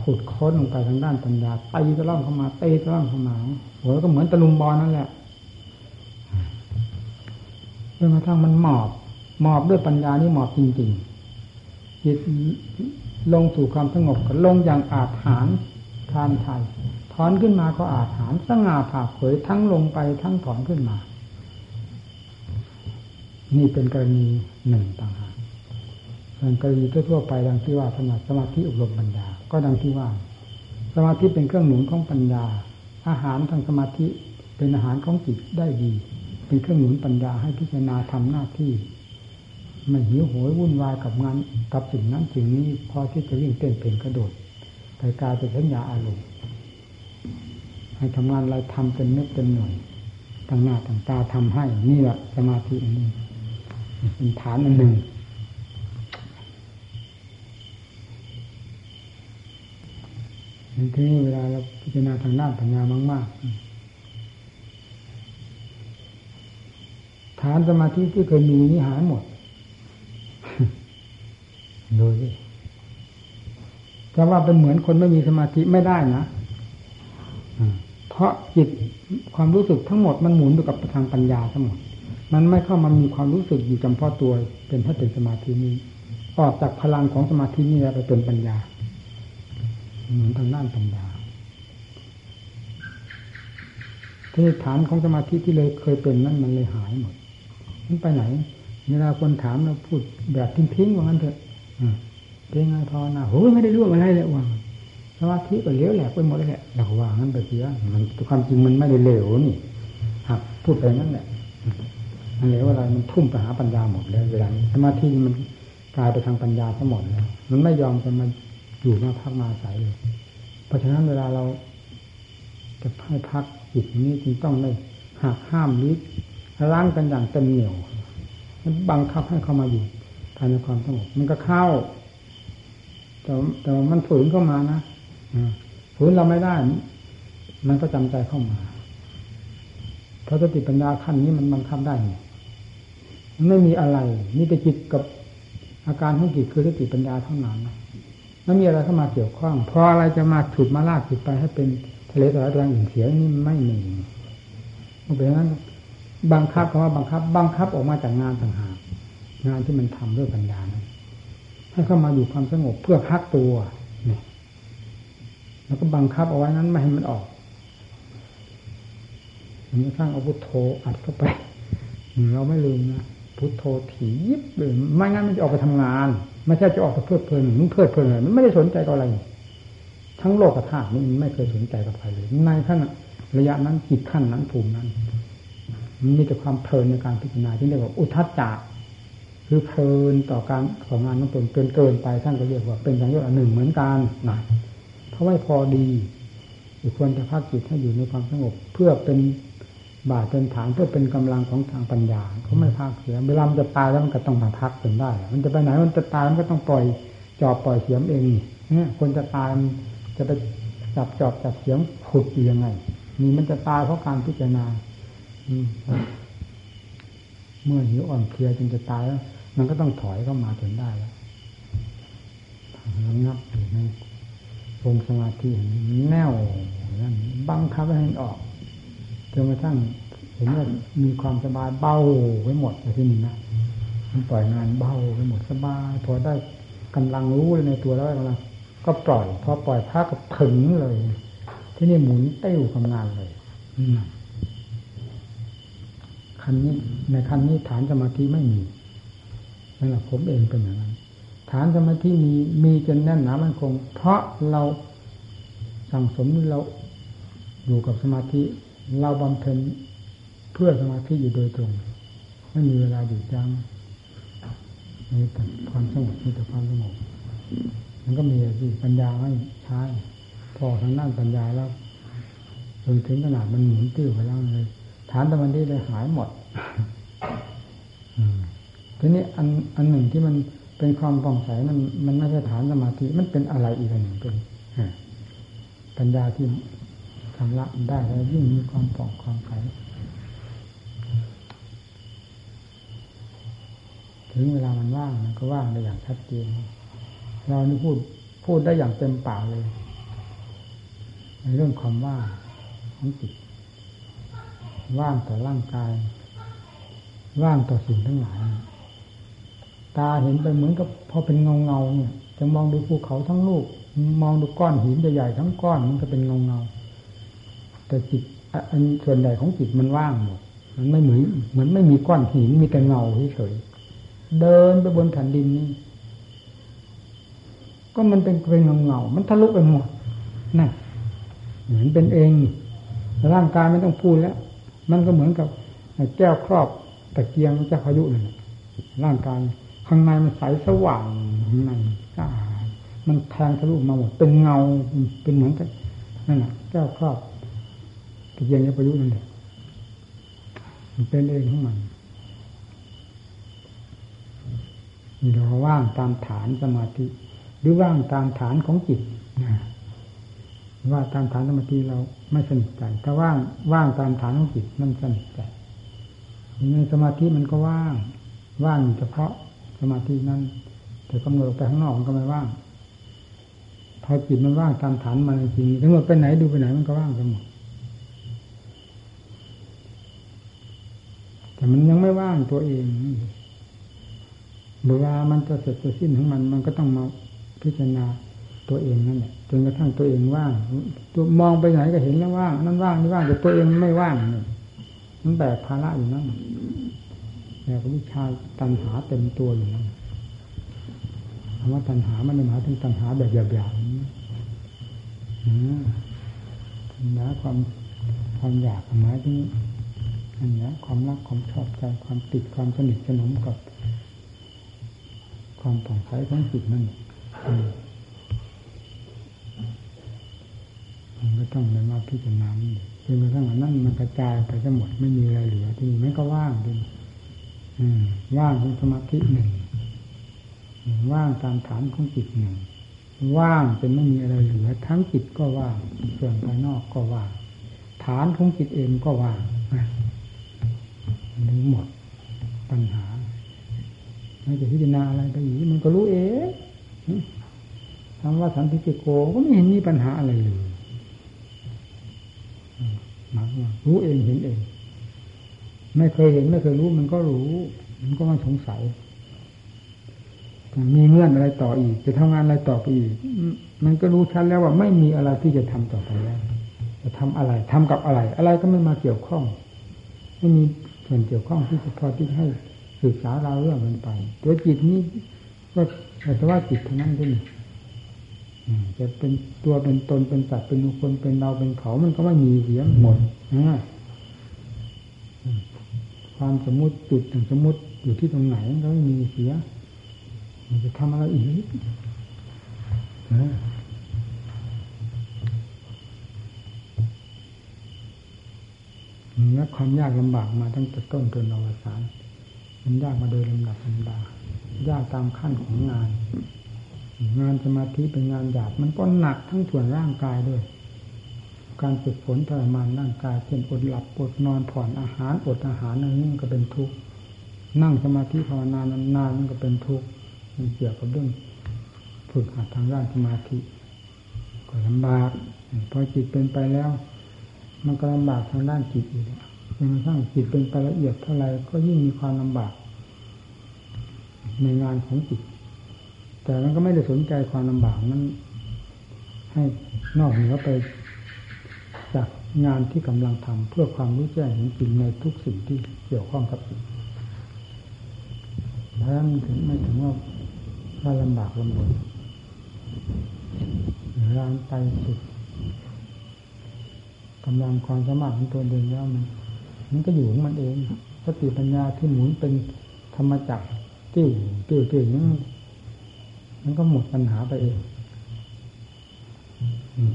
ขุดค้นลงไปทางด้านปัญญาตีตะล่อมเข้ามาเตะตะล่อมเข้ามาโหัวก็เหมือนตะลุมบอลนั่นแหละจนกระทั่งมันหมอบหมอบด้วยปัญญานี่หมอบจริงๆจิตลงสู่ความสงบก็ลงอย่างอาถรรพ์ทานไทยถอนขึ้นมาก็อาถรรพ์สง่าผ่าเผยทั้งลงไปทั้งถอนขึ้นมา นี่เป็นกรณีหนึ่งต่างหากส่วนกรณีทั่วไปดังที่ว่าถนัดสมาธิอบรมปัญญา ก็ดังที่ว่า สมาธิเป็นเครื่องหนุนของปัญญา อาหารทางสมาธิเป็นอาหารของจิตได้ดี เป็นเครื่องหนุนปัญญาให้พิจารณาทำหน้าที่ไม่หิวโหยวุ่นวายกับงานกับสิ่งนั้นสิ่งนี้พอที่จะวิ่งเต้นเพ่นกระโดดไปกายเป็นสัญญาอารมณ์ให้ทำงานอะไรทำเป็นเม็ดเป็นหน่วยต่างหน้าต่างตาทำให้นี่แหละสมาธิอันนี้ เป็นฐานอันหนึ่งทีนี้เวลาเราพิจารณาทางด้านปัญญามาก ๆ ฐานสมาธิที่เคยมีนี่หายหมดดูสิจะว่าเป็นเหมือนคนไม่มีสมาธิไม่ได้นะเพราะจิตความรู้สึกทั้งหมดมันหมุนไปกับทางปัญญาทั้งหมด มันไม่เข้ามามีความรู้สึกอยู่จำเพาะตัว เป็นถ้าเป็นสมาธินี้ ออกจากพลังของสมาธินี้แล้วไปเป็นปัญญาเหมือนทางด้านปัญญาที่ฐานของสมาธิที่เลยเคยเป็นนั้นมันเลยหายหมด มันไปไหน เวลาคนถามเราพูดแบบทิ้งๆว่างั้นเถอะเป็นไงพอนะโอ้ยไม่ได้รู้อะไรเลยว่าสมาธิก็เลี้ยวแหลกไปหมดเลยแหละเราว่างั้นไปเสียมันความจริงมันไม่ได้เลวนี่ครับพูดไปนั่นแหละ มันเหลวอะไรมันทุ่มไปหาปัญญาหมดเลยเวลาสมาธิมันกลายไปทางปัญญาทั้งหมดแล้วมันไม่ยอมจะมาอยู่มาพักมาใสเลยเพราะฉะนั้นเวลาเราจะให้พักจิตนี้จึงต้องได้หักห้ามลิดล้างกันอย่างเต็มเหนียวมันบังคับให้เข้ามาอยู่ภายในความสงบมันก็เข้า แต่แต่มันฝืนเข้ามานะฝืนเราไม่ได้ มันก็จำใจเข้ามา เพราะสติปัญญาขั้นนี้มันบังคับได้ ไม่มีอะไรนี่แต่จิตกับอาการของจิตคือสติปัญญาเท่านั้นไม่มีอะไรเข้ามาเกี่ยวข้อง เพราะอะไรจะมาฉุดมาลากจิตไปให้เป็นทะเลสารแรงอื่นเสียนี่ไม่มีเพราะฉะนั้นบังคับคำว่าบังคับ บังคับออกมาจากงานต่างหากงานที่มันทำด้วยปัญญานั้นให้เข้ามาอยู่ความสงบเพื่อพักตัวเนี่ยแล้วก็บังคับเอาไว้นั้นไม่ให้มันออกมันสร้างอาพุทโธอัดเข้าไปเราไม่ลืมนะ พุทโธถีบเลยไม่งั้นมันจะออกไปทำงาน ไม่ใช่จะออกไปเพลิดเพลินมันเพลิดเพลินมันไม่ได้สนใจกับอะไร ทั้งโลกธาตุนี่มันไม่เคยสนใจกับใครเลยในขั้นระยะนั้นจิตขั้นนั้นภูมินั้นมันมีแต่ความเพลินในการพิจารณาที่เรียกว่าอุทัศจักคือเพลินต่อการของงานนั้นตนเกินเกินไปท่านก็เรียกว่าเป็นอย่างยศอันหนึ่งเหมือนกันนะเพราะไม่พอดีควรจะพักจิตให้อยู่ในความสงบเพื่อเป็น บาเป็นฐานเพื่อเป็นกำลังของทางปัญญาเขาไม่พักเสียเวลามันจะตายแล้วมันก็ต้องมาพักจนได้ มันจะไปไหนมันจะตายมันก็ต้องปล่อยจอบปล่อยเสียมเองเนี่ยคนจะตายจะไปจับจอบจับเสียมขุดยังไงนี่มันจะตายเพราะการพิจารณาเมื่อหิวอ่อนเพลียจนจะตายแล้วมันก็ต้องถอยเข้ามาจนได้แล้วงับอยู่ในองสมาธิแน่วนั่นบังคับให้มันออก จนกระทั่งเห็นว่ามีความสบายเบาไว้หมดในที่นี้นะมันปล่อยงานเบาไปหมดสบายพอได้กำลังรู้ในตัวแล้วกำลังก็ปล่อย พอปล่อยพักก็ถึงเลย ที่นี่หมุนเต้วทำงานเลยคันนี้ในคันนี้ฐานสมาธิไม่มีนั่นแหละผมเองเป็นอย่างนั้นฐานสมาธิมีมีจนแน่นหนามันคง เพราะเราสั่งสมเราอยู่กับสมาธิ เราบำเพ็ญเพื่อสมาธิอยู่โดยตรง ไม่มีเวลาหยุดยั้งมีแต่ความสงบมีแต่ความสงบมันก็มีสิปัญญาไม่ใช้พอทางด้านปัญญาแล้วจนถึงขนาดมันหมุนติ้วไปแล้วเลย ฐานตะวันที่เลยหายหมดทีนี้อันอันหนึ่งที่มันเป็นความปองใสมันมันไม่ใช่ฐานสมาธิมันเป็นอะไรอีกอันหนึ่งเป็นปัญญาที่ ทำละได้แล้วยิ่งมีความปองความใสถึงเวลามันว่างมันก็ว่างได้อย่างชัดเจนเรานี่พูดพูดได้อย่างเต็มปากเลยในเรื่องความว่างของจิตว่างต่อร่างกาย ว่างต่อสิ่งทั้งหลายตาเห็นไปเหมือนกับพอเป็นเงาเงาเนี่ย จะมองดูภูเขาทั้งลูก มองดูก้อนหินใหญ่ๆทั้งก้อนมันก็เป็นเงาเงา แต่จิตอันส่วนใหญ่ของจิตมันว่างหมดมันไม่เหมือนเหมือนไม่มีก้อนหินมีแต่เงาเฉยเดินไปบนแผ่นดินนี่ก็มันเป็นเป็นเงาเงามันทะลุไปหมดนั่นเหมือนเป็นเองร่างกายไม่ต้องพูดแล้ว มันก็เหมือนกับแก้วครอบตะเกียงเจ้าพายุนั่นร่างกายข้างในมันใสสว่างข้างในมันแทงทะลุมาหมดเป็นเงาเป็นเหมือนกับนั่นแหละแก้วครอบ ตะเกียงเจ้าพายุนั่นแหละมันเป็นเองของมันเราว่างตามฐานสมาธิ หรือว่างตามฐานของจิตว่าตามฐานสมาธิเราไม่สนิทใจถ้าว่างว่างตามฐานของจิตมันสนิทใจในสมาธิมันก็ว่าง ว่างเฉพาะสมาธินั้นแต่กำเนิดไปข้างนอกมันก็ไม่ว่าง พอจิตมันว่างตามฐานมันจริงทั้งหมดไปไหนดูไปไหนมันก็ว่างไปหมด แต่มันยังไม่ว่างตัวเองเวลามันจะเสร็จจะสิ้นของมัน มันก็ต้องมาพิจารณาตัวเองนั่นแหละจนกระทั่งตัวเองว่าง ตัวมองไปไหนก็เห็นแล้วว่างนั่นว่างนี่ว่างแต่ตัวเองไม่ว่างนี่มันแบกภาระอยู่นั่นแล้วก็วิชาตัณหาเต็มตัวอยู่นั่นคำว่าตัณหามันหมายถึงตัณหาแบบหยาบๆนะความความอยากหมายถึง อันนี้ความรักความชอบใจความติดความสนิทสนมกับความผ่องใสของจิตนั่นมันก็ต้องเลยมาพิจารณาจนกระทั่งนั้นมันกระจายไปทั้งหมดไม่มีอะไรเหลือที่นี่มันก็ว่างดิว่างของสมาธิหนึ่งว่างตามฐานของจิตหนึ่งว่างจนไม่มีอะไรเหลือ ทั้งจิตก็ว่างส่วนภายนอกก็ว่างฐานของจิตเองก็ว่าง ทั้งหมดปัญหาไม่จะพิจารณาอะไรไปอีกมันก็รู้เองคำว่าสันติจิโกก็ไม่เห็นมีปัญหาอะไรเลยหมายว่ารู้เองเห็นเอง ไม่เคยเห็นไม่เคยรู้มันก็รู้ มันก็ไมาสงสัยมีเงื่อนอะไรต่ออีก จะทำงานอะไรต่อไปอีก มันก็รู้ชัดแล้วว่าไม่มีอะไรที่จะทำต่อไปแล้วจะทำอะไรทำกับอะไร อะไรก็ไม่มาเกี่ยวข้อง ไม่มี ส่วนเกี่ยวข้องที่จะพอที่ให้ศึกษาเราเรื่องมันไป ตัวจิตนี้ก็แต่ว่าจิตเท่านั้นด้วยจะเป็นตัวเป็นตนเป็นสัตว์เป็นบุคคลเป็นเราเป็นเขามันก็ไม่มีเสียหมดนะความสมมติจุดถึงสมมติอยู่ที่ตรงไหนก็ไม่มีเสีย มันจะทำอะไรอีก และความยากลำบากมาตั้งแต่ต้นจนอวสานมันยากมาโดยลำดับลำดายากตามขั้นของงาน งานสมาธิเป็นงานหยาบมันก็หนักทั้งส่วนร่างกายด้วย การฝึกฝนทรมานร่างกายเช่นอดหลับอดนอนผ่อนอาหารอดอาหารอะไรนี้มันก็เป็นทุกข์นั่งสมาธิภาวนานานๆมันก็เป็นทุกข์มันเกี่ยวกับเรื่องฝึกหัดทางด้านสมาธิก็ลำบากพอจิตเป็นไปแล้ว มันก็ลำบากทางด้านจิตอีกจนกระทั่งจิตเป็นไปละเอียดเท่าไรก็ยิ่งมีความลำบาก ในงานของจิต แต่มันก็ไม่ได้สนใจความลำบากนั้น ให้นอกเหนือไป จากงานที่กำลังทำเพื่อความรู้แจ้งเห็นจริงในทุกสิ่งที่เกี่ยวข้องกับจิตแล้วมันถึงไม่ถึงว่าว่าลำบากลำบนร้านไปสุด กำลังความสามารถของตัวเองแล้วมันมันก็อยู่ของมันเองสติปัญญาที่หมุนเป็นธรรมจักรติ้วติ้วติ้วนั้นมันก็หมดปัญหาไปเอง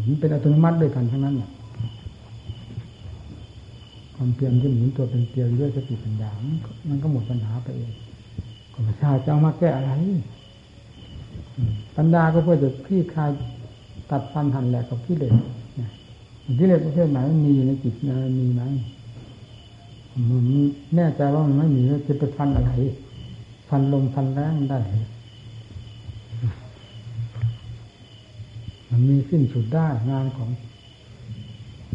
มันเป็นอัตโนมัติด้วยกันทั้งนั้นเนี่ยความเพียรที่หมุนตัวเป็นเกลียวด้วยสติปัญญามันก็หมดปัญหาไปเองก็ไม่ใช่จะเอามาแก้อะไรปัญญาก็เพื่อจะคลี่คลายตัดฟันหันแหลกกับกิเลส กิเลสประเภทไหนมีในจิตนะมีไหมมันแน่ใจว่ามันไม่มีจะไปฟันอะไรฟันลมฟันแรงได้มันมีสิ้นสุดได้งานของ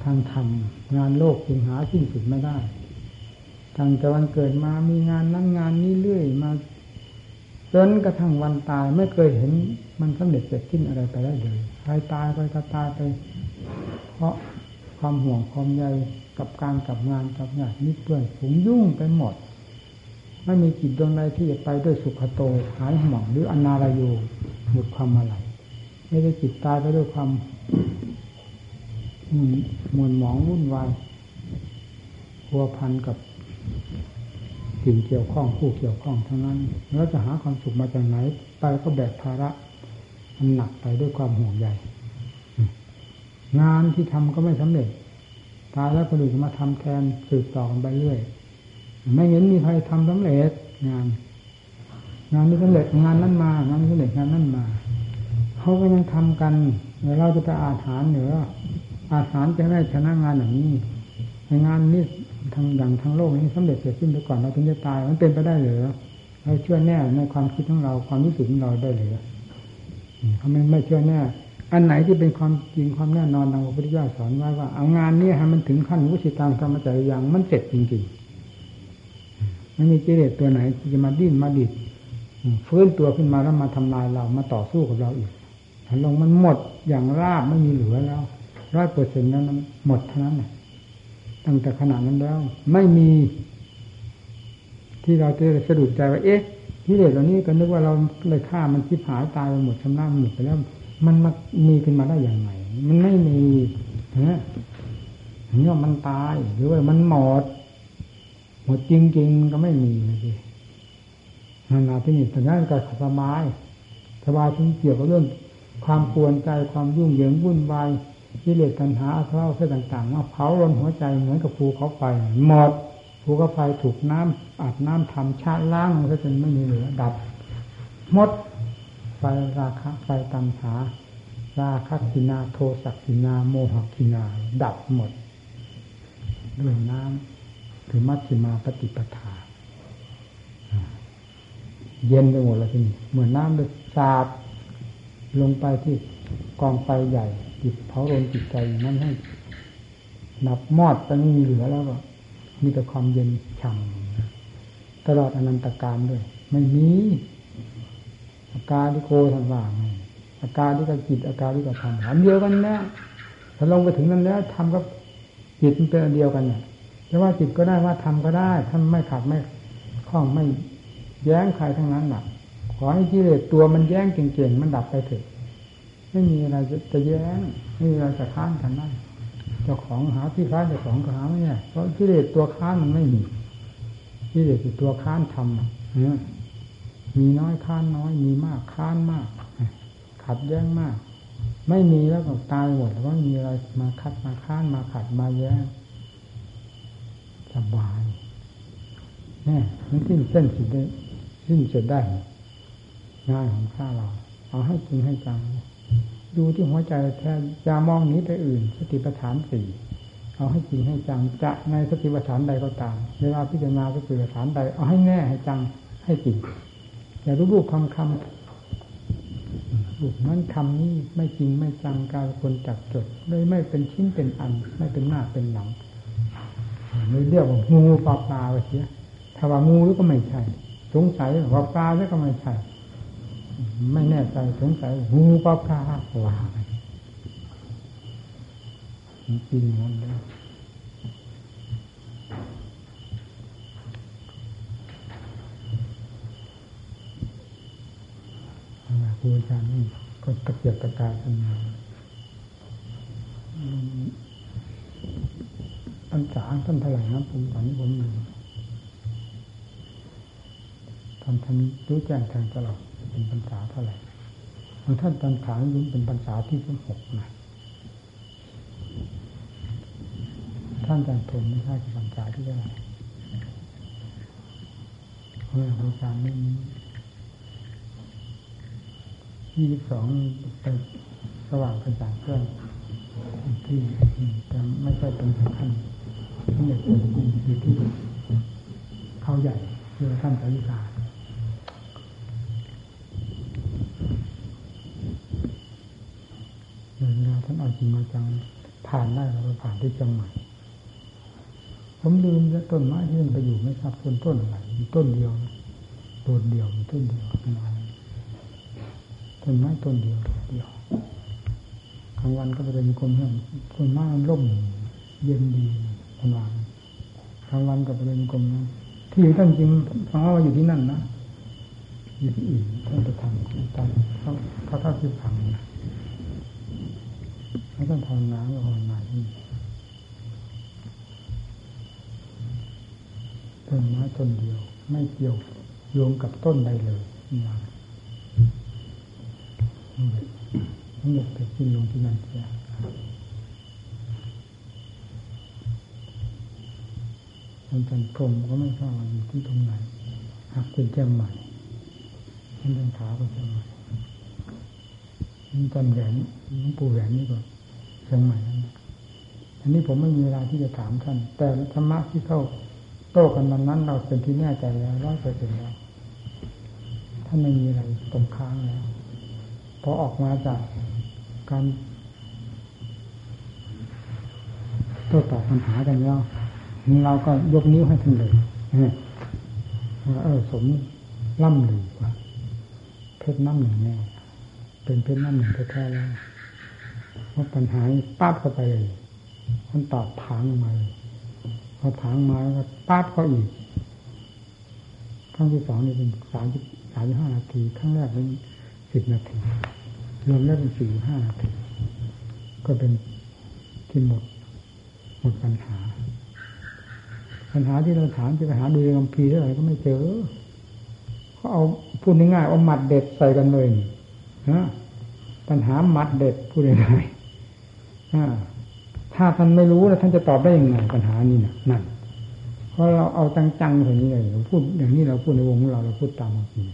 ทางธรรมงานโลกจึงหาสิ้นสุดไม่ได้ทางแต่วันเกิดมามีงานนั้นงานนี้เรื่อยมาจนกระทั่งวันตายไม่เคยเห็นมันสำเร็จเสร็จสิ้นอะไรไปได้เลยใครตายไปก็ตายไป เพราะความห่วงความใยกับการกับงานกับญาติมิตรเพื่อนฝูงยุ่งไปหมด ไม่มีจิตดวงใดที่จะไปด้วยสุขโตหายห่วงหรืออนาลโยหมดความอะไรไม่ได้จิตตายไปด้วยความมวนหมองวุ่นวายพัวพันกับสิ่งเกี่ยวข้องผู้เกี่ยวข้องทั้งนั้น แล้วจะหาความสุขมาจากไหนไปก็แบกภาระมันหนักไปด้วยความห่วงใย งานที่ทำก็ไม่สำเร็จ ตายแล้วคนอื่นมาทำแทนสืบต่อกันไปเรื่อย ไม่เห็นมีใครทำสำเร็จงาน งานนี้สำเร็จงานนั้นมางานนี้สำเร็จงานนั้นมาเขาก็ยังทำกันเดี๋ยวเราจะไปอาถานเหนืออาถานจะได้ชนะงานอย่างนี้ในงานนี้ทางอย่างทางโลกนี้สำเร็จเสร็จสิ้นไปก่อนเราถึงจะตายมันเป็นไปได้หรือเราเชื่อแน่ในความคิดของเราความรู้สึกของเราได้หรือเขาไม่ไม่เชื่อแน่ อันไหนที่เป็นความจริงความแน่นอนทางพระพุทธเจ้าสอนไว้ว่าเอางานนี้ให้มันถึงขั้นวุฒิตังธรรมจริยังมันเสร็จจริงๆไม่มีกิเลสตัวไหนที่จะมาดิ้นมาดิดฟื้นตัวขึ้นมาแล้วมาทำลายเรามาต่อสู้กับเราอีกลงมันหมดอย่างราบไม่มีเหลือแล้วร้อยเปอร์เซ็นต์นั้นหมดเท่านั้นตั้งแต่ขนาดนั้นแล้ว ไม่มี ที่เราจะสะดุดใจว่าเอ๊ะกิเลสเหล่านี้ก็นึกว่าเราเลยฆ่ามันทิพหายตายไปหมดชำนาญหมดไปแล้ว มันมามีขึ้นมาได้อย่างไรมันไม่มีเนี่ยเนี่ยมันตายหรือว่ามันหมดหมดจริงๆก็ไม่มีนะพี่นานาที่นี่แต่นั้นก็สบายสบายที่เกี่ยวกับเรื่อง ความปวนใจความยุ่งเหยิงวุ่นวายกิเลสตัณหาอาเล่าเส้ต่างๆมาเผาลนหัวใจเหมือนกับภูเขาไฟหมดภูเขาไฟถูกน้ำอาบน้ำทำชาล้างมันก็จนไม่มีเหลือดับหมด ไฟราคะไฟตัณหา ราคะกินาโทสักกินา โมหกินา ดับหมดด้วยน้ำคือมัชฌิมาปฏิปทา เย็นไปหมดแล้วทีนี้เหมือนน้ำเลยสาดลงไปที่กองไฟใหญ่จิตเผาลนจิตใจนั้นให้นับมอดไปไม่มีเหลือแล้วก็มีแต่ความเย็นฉ่ำตลอดอนันตการด้วย ไม่มี อาการที่โกทันว่าไงอาการที่กับจิตอาการที่กับธรรมอันเดียวกันแล้วถ้าลงไปถึงนั้นแล้วทำกับจิตมันเป็นอันเดียวกันเนี่ยจะว่าจิตก็ได้ว่าทำก็ได้ท่านไม่ขัดไม่ข้องไม่แย้งใครทั้งนั้นหลักขอให้กิเลสตัวมันแย้งเก่งๆมันดับไปเถอะไม่มีอะไรจะแย้งไม่มีอะไรจะค้านกันนั่นเจ้าของหาที่ค้านเจ้าของก็หาไม่เนี่ยเพราะกิเลสตัวค้านมันไม่มีกิเลสตัวค้านทำเนี่ย มีน้อยค้านน้อย มีมากค้านมาก ขัดแย้งมาก ไม่มีแล้วก็ตายหมดแล้วก็มีอะไรมาคัดมาค้านมาขัดมาแย้งสบายนี่มันสิ้นเส้นสุดได้สิ้นสุดได้งานของข้าเรา เอาให้จริงให้จังดูที่หัวใจแท้อย่ามองนี้ไปอื่น สติปัฏฐานสี่เอาให้จริงให้จังจะในสติปัฏฐานใดก็ตาม เวลาพิจารณาสติปัฏฐานใดเอาให้แน่ให้จังให้จริง อย่ารูปรูปคำคำรูปนั้นคำนี้ไม่จริงไม่จังการคนจับจดเลยไม่เป็นชิ้นเป็นอัน ไม่เป็นหน้าเป็นหลังเลยเรียกว่างูปลาปลาไปเสียถ้าว่างูก็ไม่ใช่ สงสัยว่าปลาก็ไม่ใช่ ไม่แน่ใจสงสัยงูปลาปลาว่าจริงนั่นเลย ครูอาจารย์นี่ก็ตะเกียบตะกายกันมาปัญษาท่านเท่าไหร่นะผมตอนนี้ผมหนึ่งทำท่านรู้แจ้งแทงตลอดเป็นปัญษาเท่าไหร่บางท่านปัญษายุ่เป็นปัญษาที่สิบหกนะท่านอาจารย์ผมไม่ใช่ปัญษาที่เท่าไหร่เพราะอาจารย์นี่ ยี่สิบสองเป็นสว่างกระจ่างเครื่องที่แต่ไม่ใช่เป็นสำคัญที่อยากเป็นอยู่ที่เขาใหญ่คือท่านสาริกาเวลาท่านเอาจริงมาจังผ่านได้เราผ่านที่จังหวัดผมลืมแล้วต้นไม้ที่มันไปอยู่ไม่ทราบต้นต้นอะไรต้นเดียวต้นเดียวต้นเดียวประมาณ ต้นไม้ต้นเดียวเดียวกลางวันก็ไปเดินกรมเรื่งต้นไม้มันร่มเย็นดีกลางวันกลางวันก็ไปเดินกรมนะที่อยู่ท่านจริงฟังว่าอยู่ที่นั่นนะอยู่ที่อื่นท่านไปทำตามเขาเขาท่าที่ฝังนะแล้วท่านทำน้ำก็ทำนาที่ต้นไม้ต้นเดียว ไม่เกี่ยวโยงกับต้นใดเลยนะ ทั้งหมดไปขึ้นลงที่นั่นเสียท่านจันพรมก็ไม่ทราบอยู่ที่ตรงไหนหากเป็นเจ้าใหม่ท่านจันขาเป็นเจ้าใหม่ท่านจันแหวนหลวงปู่แหวนนี่ก็เชียงใหม่นั่นอันนี้ผมไม่มีเวลาที่จะถามท่าน แต่ธรรมะที่เข้าโต้กันนั้นนั้น เราเป็นที่แน่ใจแล้วร้อยเปอร์เซ็นต์แล้วท่านไม่มีอะไรตรงค้างแล้ว พอออกมาจากการโต้ตอบปัญหากันแล้วเราก็ยกนิ้วให้ท่านเลยว่าเออสมล่ำหลือกว่าเพชรน้ำหนึ่งแน่เป็นเพชรน้ำหนึ่งแท้ๆแล้วว่าปัญหาปั๊บเข้าไปเลยมันตอบผางมาเลยพอผางมาแล้วก็ปั๊บก็อีกครั้งที่สองนี่เป็นสามสิบสามสิบห้านาทีครั้งแรกเป็น สิบนาที รวมแล้วเป็นสี่ห้านาที ก็เป็นที่หมดหมดปัญหา ปัญหาที่เราถามจะไปหาดูในคำพีเท่าไหร่ก็ไม่เจอเขาเอาพูดง่ายๆเอาหมัดเด็ดใส่กันเลยนะปัญหาหมัดเด็ดพูดง่ายๆถ้าท่านไม่รู้แล้วท่านจะตอบได้ยังไงปัญหานี้นะนั่นเพราะเราเอาจังๆอย่างนี้เลยเราพูดอย่างนี้เราพูดในวงของเราเราพูดตามความจริง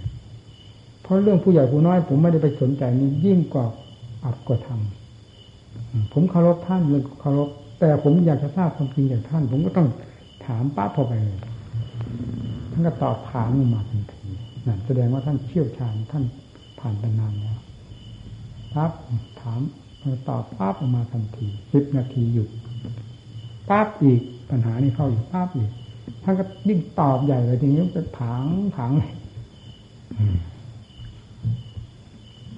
เพราะเรื่องผู้ใหญ่ผู้น้อย ผมไม่ได้ไปสนใจนี่ยิ่งกว่าอัดกว่าทำผมเคารพท่านเลยเคารพแต่ผมอยากจะทราบความจริงจากท่าน ผมก็ต้องถามป้าพอไปเลยท่านก็ตอบถามมาทันทีนั่นแสดงว่าท่านเชี่ยวชาญท่านผ่านไปนานแล้วปั๊บถามตอบปั๊บออกมาทันทีสิบนาทีหยุดปั๊บอีกปัญหานี้เข้าอยู่ปั๊บอีกท่านก็ยิ่งตอบใหญ่เลยทีนี้ก็ถางถางเลย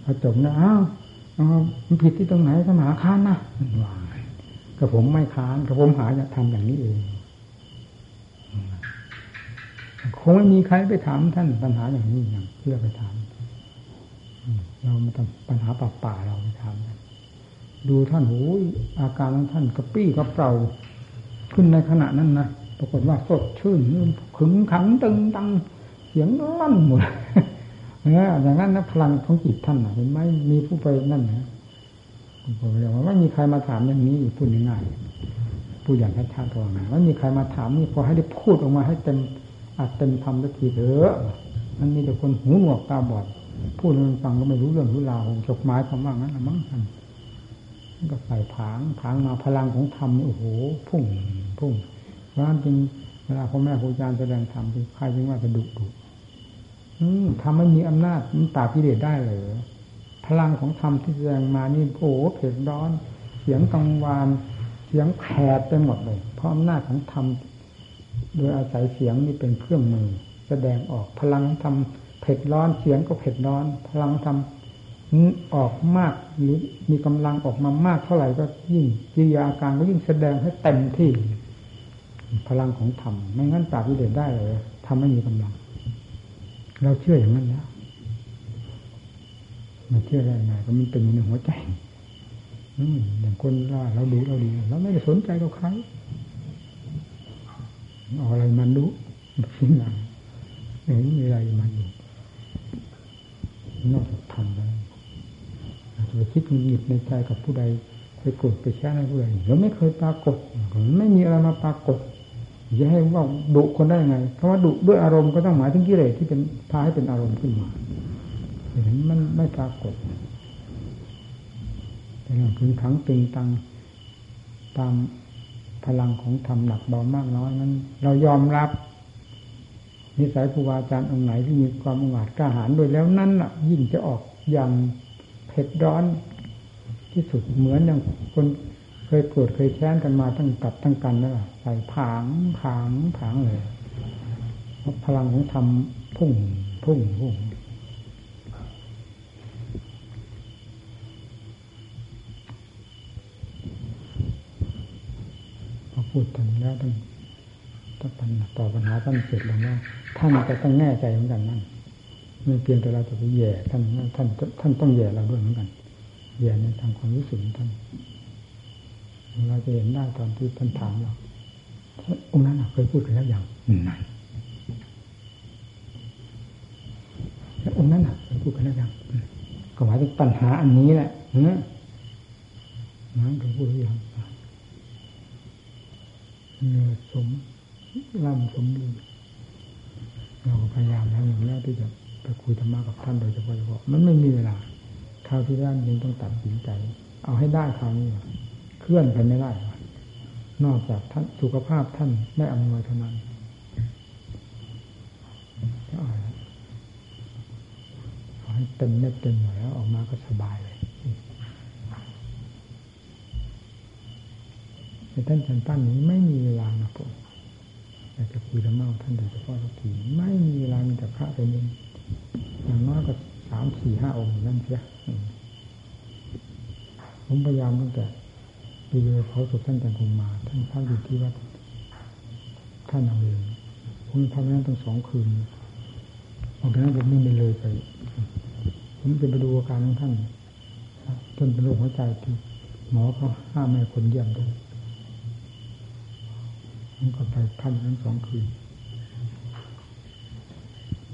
พอจบนะอ้าวมันผิดที่ตรงไหนสมาค้านนะวางกับผมไม่ค้านกับผมหาจะทำอย่างนี้เองคงไม่มีใครไปถามท่านปัญหาอย่างนี้อย่างเพื่อไปถามเราไม่ต้องปัญหาป่าป่าเราไปถามดูท่านหูอาการของท่านกระปี้กระเป๋าขึ้นในขณะนั้นนะปรากฏว่าสดชื่นขึงขังตึงตังเสียงลั่นหมด อออย่างนั้นนะพลังของจิตท่านเห็นไหมมีผู้ไปนั่นนะผมเรียกว่าไม่มีใครมาถามอย่างนี้พูดง่ายๆพูดอย่างชัดๆตรงนั้นไม่มีใครมาถามนี่พอให้ได้พูดออกมาให้เต็มอาจเต็มทำสักทีเถอะมันมีแต่คนหูหนวกตาบอด พูดให้มันฟังก็ไม่รู้เรื่องรู้ราวจกไม้คำว่างั้นละมั้งท่านก็ใส่ผางผางมาพลังของธรรมโอ้โหพุ่งพุ่งเพราะนั้นจริงเวลาพ่อแม่ครูอาจารย์แสดงธรรมใครจึงว่าจะดุดุ ทำไม่มีอำนาจมันตาพิเดชได้เลยพลังของธรรมที่แสดงมานี่โอ้โหเผ็ดร้อน เสียงกังวาน เสียงแผดไปหมดเลย เพราะอำนาจของธรรมโดยอาศัยเสียงนี่เป็นเครื่องมือ แสดงออกพลังธรรมเผ็ดร้อนเสียงก็เผ็ดร้อน พลังธรรมออกมากหรือมีกำลังออกมามากเท่าไหร่ก็ยิ่งกิริยาอาการก็ยิ่งแสดงให้เต็มที่ พลังของธรรมไม่งั้นปราบวิเดชได้เลยทำไม่มีกำลัง เราเชื่ออย่างนั้นแล้วไม่เชื่อได้ไงก็มันเป็นในหัวใจอืมอย่างคนว่าเราดูเราดีเราไม่ได้สนใจกับใครเอาอะไรมันดูสิ่งนั้นเห็นมีอะไรมันดูนอกจากทำแล้วจะไปคิดหงิดในใจกับผู้ใดไปโกรธไปแช่ในผู้ใดเราไม่เคยปรากฏไม่มีอะไรมาปรากฏ จะให้ว่าดุคนได้ยังไงคำว่าดุด้วยอารมณ์ก็ต้องหมายถึงกิเลสที่เป็นพาให้เป็นอารมณ์ขึ้นมาเห็นมันไม่ปรากฏแต่เรื่องพึงขังตึงตังตามพลังของธรรมหนักเบามากน้อยนั้น เรายอมรับ นิสัยครูบาอาจารย์องค์ไหนที่มีความองอาจกล้าหาญโดยแล้วนั่นอะ ยิ่งจะออกอย่างเผ็ดร้อนที่สุดเหมือนอย่างคน ยโกรธเคยแค้นกันมาตั้งกับตั้งกันนั่นแหละใส่ผางผางผางเลยพลังของธรรมพุ่งพุ่งพุ่งพูดถึงแล้วท่านถ้าปัญหาตอปัญหาท่านเสร็จแล้วนะท่านจะต้องแน่ใจเหมือนกันนั่นไม่เพียงแต่เราจะไปแย่ท่านท่านท่านต้องแย่เราด้วยเหมือนกันแย่ในทางความรู้สึกท่าน เราจะเห็นได้ตอนที่ท่านถามเราองค์นั้นเคยพูดกันแล้วอย่างนั่นองค์นั้นเคยพูดกันแล้วอย่างก็หมายถึงปัญหาอันนี้แหละเนนั่นเคยพูดหรือยังเนื้อสมร่ำสมบูรณ์เราก็พยายามแล้วอย่างนี้ที่จะไปคุยธรรมะกับท่านโดยเฉพาะเฉพาะมันไม่มีเวลาคราวที่ด้านนี้ต้องตัดสินใจ เอาให้ได้คราวนี้ เคลื่อนไปไม่ได้ นอกจากท่านสุขภาพท่านไม่อำนวยเท่านั้นขอให้เต็มเน็ดเต็มหน่อยแล้วออกมาก็สบายเลยแต่ท่านฉันตั้นนี้ไม่มีเวลานะผมอยากจะคุยธะเมาท่านโดยเฉพาะทุกทีไม่มีเวลามีแต่พระไปนินอย่างน้อยก็สามสี่ห้าองค์นั่นเสียผมพยายามตั้งแต่ ปีเดียวเขาสุดท่านจันคงมา ท่านพักอยู่ที่วัดท่านเอาเองผมพักนั้นตั้งสองคืนออกจากนั้นผมไม่เลยไปผมจะไปดูอาการของท่านจนเป็นโรคหัวใจที่หมอเขาห้ามไม่คนเยี่ยมด้วยผมก็ไปท่านทั้งสองคืน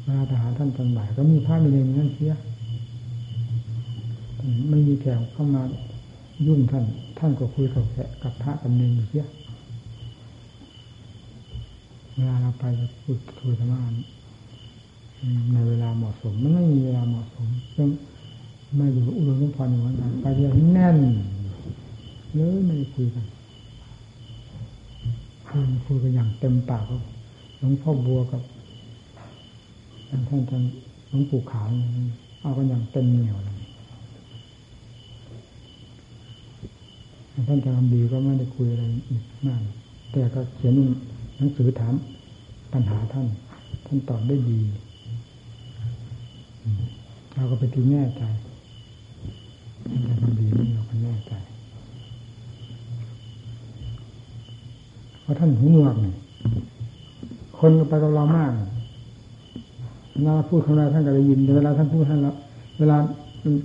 เวลาทหารท่านตอนบ่ายก็มีพระมีเนนั่นเสียไม่มีแขกเข้ามายุ่งท่าน ท่านก็คุยกับแกกับพระกับเนรอยู่เสียเวลาเราไปพูดคุยธรรมะในเวลาเหมาะสมมันไม่มีเวลาเหมาะสมซึ่งมาอยู่อุดมสมพรอย่างนั้นไปเดียวแน่นเลยไม่ได้คุยกันคุยคุยกันอย่างเต็มปากหลวงพ่อบัวกับท่านท่านหลวงปู่ขาวเอากันอย่างเต็มเหนียวเลย ท่านจำดีก็ไม่ได้คุยอะไรอีกมาก แต่ก็เขียนหนังสือถามปัญหาท่าน ท่านตอบได้ดีเราก็ไปทีแน่ใจท่านจำดีนี่เราก็แน่ใจเพราะท่านหูหนวกเนี่คนไปกับเรามากเวลาพูดของเราท่านก็ได้ยินเวลาท่านพูดให้เราเวลา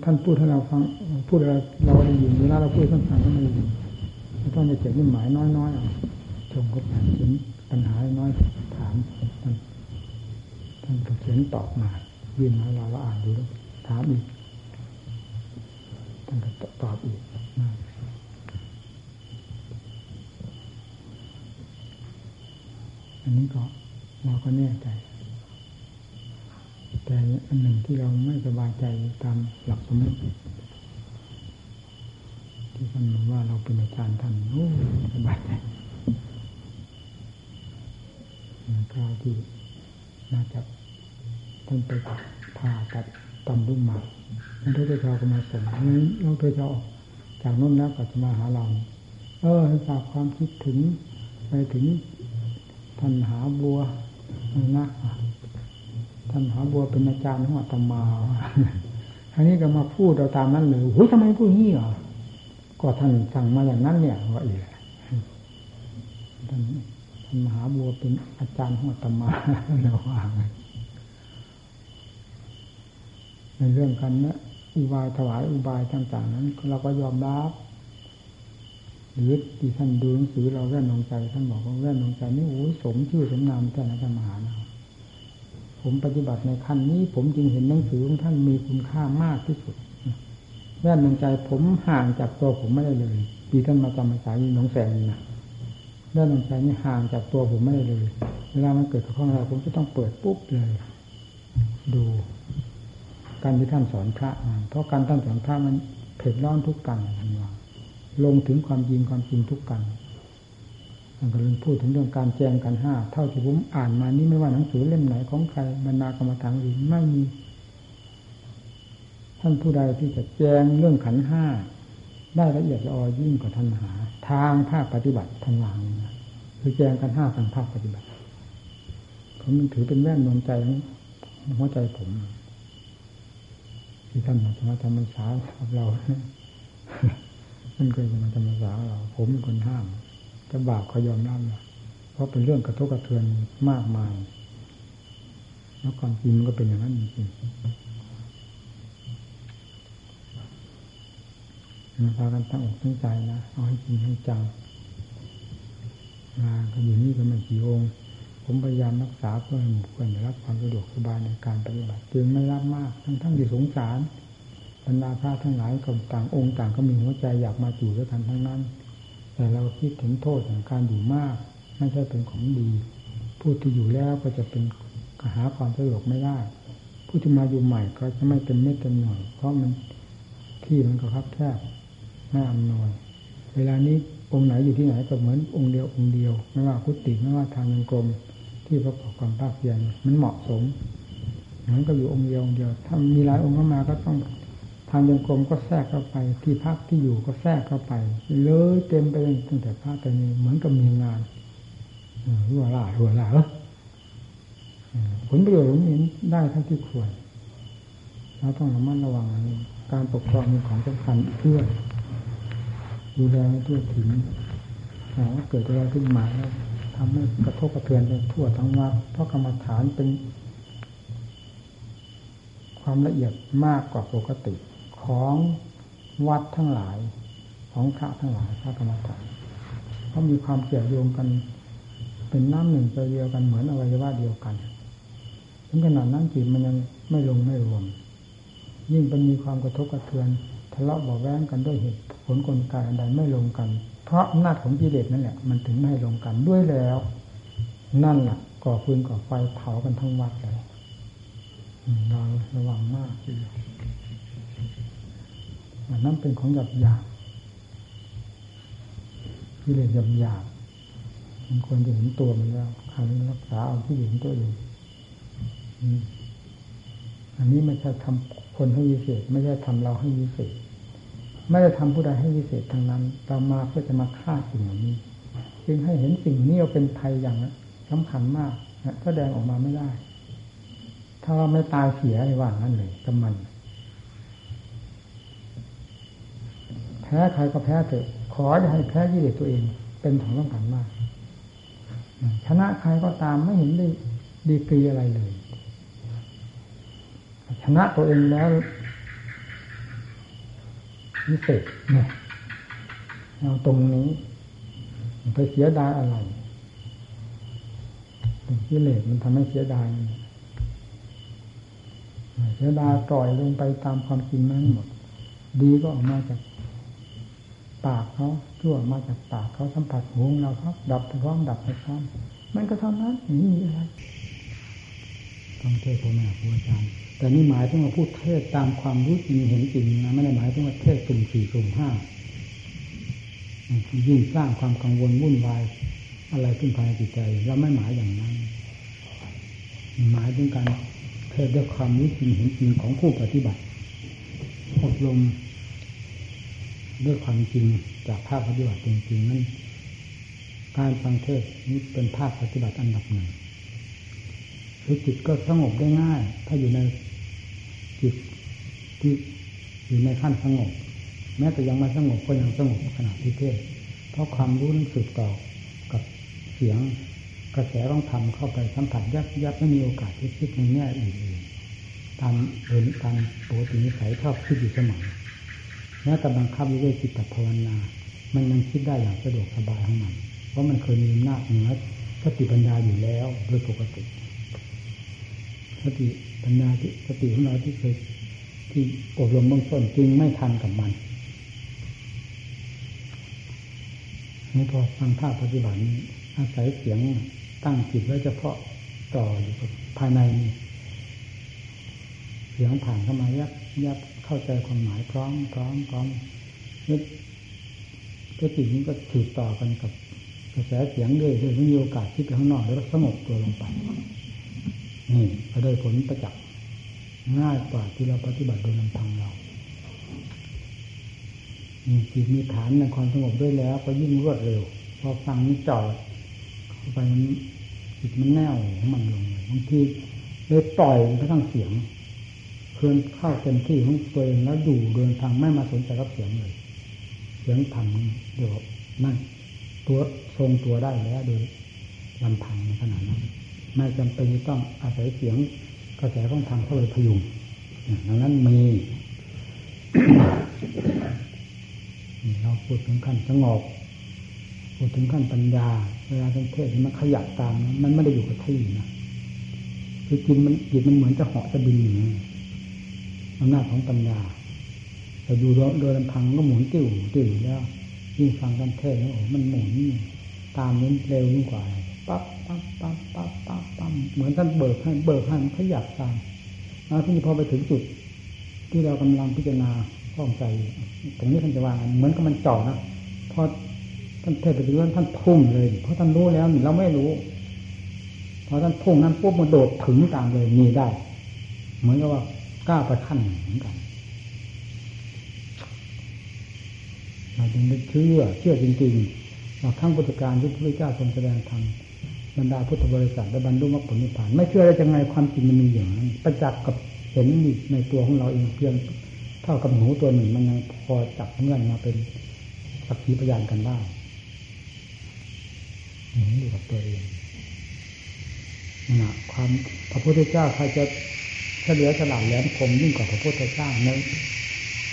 ท่านพูดให้เราฟัง พูดอะไรเราได้ยินเวลาเราพูดท่านฟังก็ไม่ได้ยินท่านจะเขียนนิหมายน้อยๆชมก็ผ่านเขียนปัญหาน้อยถามท่านท่านก็เขียนตอบมายื่นมาเราเราอ่านดูแล้วถามอีกท่านก็ตอบอีกอันนี้ก็เราก็แน่ใจ แต่อันหนึ่งที่เราไม่สบายใจตามหลักสมมติที่ท่านบอกว่าเราเป็นอาจารย์ท่านโอ้สบายใจคราวที่น่าจะท่านไปผ่าตัดตำรุ่งมาท่านเทศชาก็มาส่งนั้นน้องเทศชาจากน้นแล้วก็จะมาหาเรา เออให้ฝากความคิดถึงไปถึงท่านหาบัวนะ ท่านหาบัวเป็นอาจารย์ของอาตมาอันนี้ก็มาพูดเราตามนั้นเลยหุ้ยทำไมพูดงี้อะก็ท่านสั่งมาอย่างนั้นเนี่ยว่าอีกท่านท่านมหาบัวเป็นอาจารย์ของอาตมาเราว่าในเรื่องกันนะอุบายถวายอุบายต่างๆนั้น เราก็ยอมรับหรือที่ท่านดูหนังสือเราแว่นลงใจท่านบอกว่าแว่นลงใจนี่โอ้สมชื่อสมนามท่านอาจารย์มหานะ ผมปฏิบัติในขั้นนี้ ผมจึงเห็นหนังสือของท่านมีคุณค่ามากที่สุดแว่นลงใจผมห่างจากตัวผมไม่ได้เลย ปีท่านมาจำพรรษาอยู่หนองแสงนะแว่นลงใจนี่ห่างจากตัวผมไม่ได้เลย เวลามันเกิดกับข้องเราผมจะต้องเปิดปุ๊บเลย ดู การที่ท่านสอนพระเพราะการท่านสอนพระมันเผ็ดร้อนทุกกันท่นว่าลงถึงความจริงความจริงทุกกัน มันก็เลยพูดถึงเรื่องการแจงกันห้าเท่าที่ผมอ่านมานี่ไม่ว่าหนังสือเล่มไหนของใครบรรดากรรมฐานอื่นไม่มี ท่านผู้ใดที่จะแจงเรื่องขันห้าได้ละเอียดละออยิ่งกว่าท่านหา ทางภาคปฏิบัติทางหลังนะคือแจงกันห้าทางภาคปฏิบัติ ผมถือเป็นแว่นนวลใจหัวใจผมที่ท่านมาทำรรมษากับเรามันเคยจะมาจำภาษาเรา ผมเป็นคนห้าม จะบาปเขายอมรับนะเพราะเป็นเรื่องกระทบกระเทือนมากมาย แล้วความจริงมันก็เป็นอย่างนั้นจริงมาพากันตั้งอกตั้งใจนะเอาให้จริงให้จังมาก็อยู่นี่ก็ไม่กี่องค์ผมพยายามรักษาเพื่อให้หมู่เพื่อนได้รับความสะดวกสบายในการปฏิบัติจึงไม่รับมาก ทั้งทั้งที่สงสารบรรดาพระทั้งหลายก็ต่างองค์ต่างก็มีหัวใจอยากมาอยู่ด้วยกันทั้งนั้น แต่เราคิดถึงโทษของการอยู่มาก ไม่ใช่เป็นของดี ผู้ที่อยู่แล้วก็จะเป็นหาความสะดวกไม่ได้ ผู้ที่มาอยู่ใหม่ก็จะไม่เป็นเม็ดเต็มหน่อยเพราะมันที่มันก็คับแคบไม่อำนวย เวลานี้องค์ไหนอยู่ที่ไหนก็เหมือนองค์เดียวองค์เดียว ไม่ว่าคุติไม่ว่าทางเงินกรมที่ประกอบความภาคเพียรมันเหมาะสมเหมือนก็อยู่องค์เดียวองค์เดียว ถ้ามีหลายองค์เข้ามาก็ต้อง ทางยังกรมก็แทรกเข้าไป ที่พักที่อยู่ก็แทรกเข้าไป เลยเต็มไปตั้งแต่พระแต่นี้เหมือนกับมีงานรัวล่ารัวล่าผลประโยชน์ของนี้ได้ทั้งที่ควรเราต้องระมัดระวังการปกครองมีของสำคัญเพื่อดูแลทั่วถึงว่าเกิดอะไรขึ้นมาแล้วทำให้กระทบกระเทือนไปทั่วทั้งวัดเพราะกรรมฐานเป็นความละเอียดมากกว่าปกติ ของวัดทั้งหลาย ของพระทั้งหลายพระกรรมฐานเพราะมีความเกี่ยวโยงกัน เป็นน้ำหนึ่งใจเดียวกันเหมือนอวัยวะเดียวกันถึงขนาดนั้นจิตมันยังไม่ลงไม่รวม ยิ่งเป็นมีความกระทบกระเทือนทะเลาะเบาแวงกันด้วยเหตุผลกลไกอันใดไม่ลงกัน เพราะอำนาจของกิเลสนั่นแหละมันถึงไม่ให้ลงกันด้วยแล้ว นั่นแหละก่อฟืนก่อไฟเผากันทั้งวัดเลยเราระวังมากทีเดียว อันนั้นเป็นของหยาบหยาบกิเลสหยาบหยาบมันควรจะเห็นตัวมันแล้วคราวนี้รักษาเอาที่เห็นตัวเองอันนี้ไม่ใช่ทำคนให้วิเศษ ไม่ใช่ทำเราให้วิเศษ ไม่ได้ทำผู้ใดให้วิเศษทางนั้น เรามาเพื่อจะมาฆ่าสิ่งเหล่านี้ จึงให้เห็นสิ่งนี้เป็นภัยอย่างสำคัญมากแสดงออกมาไม่ได้ ถ้าเราไม่ตายเสียในว่างนั้นเลยกำมัน แพ้ใครก็แพ้เถอะ ขอจะให้แพ้ยี่เลสตัวเอง เป็นของสำคัญมาก ชนะใครก็ตามไม่เห็นได้ดีกรีอะไรเลย ชนะตัวเองแล้ววิเศษเนี่ยเอาตรงนี้ไปเสียดายอะไรกิเลสมันทำให้เสียดายเสียดายปล่อยลงไปตามความจริงนั้นหมด ดีก็ออกมาจาก ปากเขาชั่วมาจากปากเขาสัมผัสหูเราครับดับไปพร้อมดับไปพร้อมมันก็เท่านั้นนี่อะไรต้องเทศพ่อแม่ครูอาจารย์แต่นี่หมายถึงว่าพูดเทศตามความรู้จริงเห็นจริงนะไม่ได้หมายถึงว่าเทศสุ่มสี่สุ่มห้ายิ่งสร้างความกังวลวุ่นวายอะไรขึ้นภายในจิตใจเราไม่หมายอย่างนั้น หมายถึงการเทศด้วยความรู้จริงเห็นจริงของผู้ปฏิบัติอบรม ด้วยความจริงจากภาคปฏิบัติจริงๆนั้นการฟังเทศนี้เป็นภาคปฏิบัติอันดับหนึ่งคือจิตก็สงบได้ง่าย ถ้าอยู่ในจิตที่อยู่ในขั้นสงบ แม้แต่ยังไม่สงบก็ยังสงบขณะที่เทศเพราะความรู้นั้นสืบต่อกับเสียงกระแสต้องทำเข้าไปสัมผัสยับยับไม่มีโอกาสที่คิดในแง่อื่นๆตามเห็นตามปกตินิสัยชอบคิดอยู่เสมอ แม้แต่บังคับด้วยจิตภาวนา มันยังคิดได้อย่างสะดวกสบายของมัน เพราะมันเคยมีอำนาจเหนือสติปัญญาอยู่แล้วโดยปกติ สติปัญญาที่สติของเราที่เคยที่อบรมเบื้องต้นจริงไม่ทันกับมันนี่พอฟังท่าปฏิบัติอาศัยเสียงตั้งจิตไว้เฉพาะต่ออยู่กับภายในนี่เสียงผ่านเข้ามายับยับ เข้าใจความหมายพร้อมพร้อมพร้อมนี่ก็จิตนี้ก็ถือต่อกันกับกระแสเสียงด้วยด้วยม่มีโอกาสที่ไปข้างนอกแล้วสงบตัวลงไปนี่ก็ได้ผลประจักษ์ง่ายกว่าที่เราปฏิบัติโดยลำพังเรามีจิตมีฐานในความสงบด้วยแล้ว ก็ยิ่งรวดเร็วพอฟังนี่จอดเข้าไปมันจิตมันแน่วมันลงบางทีเลยปล่อยกระทั่งเสียง เคลื่อนเข้าเต็มที่ของตัวเองแล้วดูเดินทางไม่มาสนใจกับเสียงเลย เสียงทำเดี๋ยวนั่นตัวทรงตัวได้แล้วโดยลำพังในขณะนั้นไม่จำเป็นต้องอาศัยเสียงกระแสของธรรมเข้าไปพยุงดังนั้นมีเราพูดถึงขั้นสงบพูดถึงขั้นปัญญา เวลาเป็นเทศมันขยับตาม มันไม่ได้อยู่กับที่นะคือจิตมันจิตมันเหมือนจะเหาะจะบินอย่างนี้ อำนาจของปัญญาแต่ดูโดยลำพังก็หมุนติ้วติ้วแล้วยิ่งฟังกันเทศแล้วโอ้มันหมุนตามนี้เร็วยิ่งกว่าปั๊บปั๊บปั๊บปั๊บปั๊บปั๊บเหมือนท่านเบิกให้เบิกให้ขยับตามแล้วที่พอไปถึงจุด ที่เรากำลังพิจารณาข้องใจตรงนี้ท่านจะวางเหมือนกับมันจ่อนะพอท่านเทศไปถึงท่านพุ่งเลย เพราะท่านรู้แล้วเราไม่รู้ พอท่านพุ่งนั้นปุ๊บมันโดดถึงตามเลยมีได้ เหมือนกับว่า ก้าวไปขั้นเหมือนกันเราจึงได้เชื่อเชื่อจริงๆว่าขั้งพุทธการที่พระพุทธเจ้าทรงแสดงธรรมบรรดาพุทธบริษัทและบรรลุมรรคผลนิพพาน ไม่เชื่อได้ยังไงความจริงมันมีอย่างนั้นประจักษ์กับเห็นในตัวของเราเองเพียงเท่ากับหนูตัวหนึ่งมันยังพอจับเงื่อนมาเป็นสักขีพยานกันได้หนุนอยู่กับตัวเองนะความพระพุทธเจ้าใครจะ เฉลียวฉลาดแหลมคมยิ่งกว่าพระพุทธเจ้าใน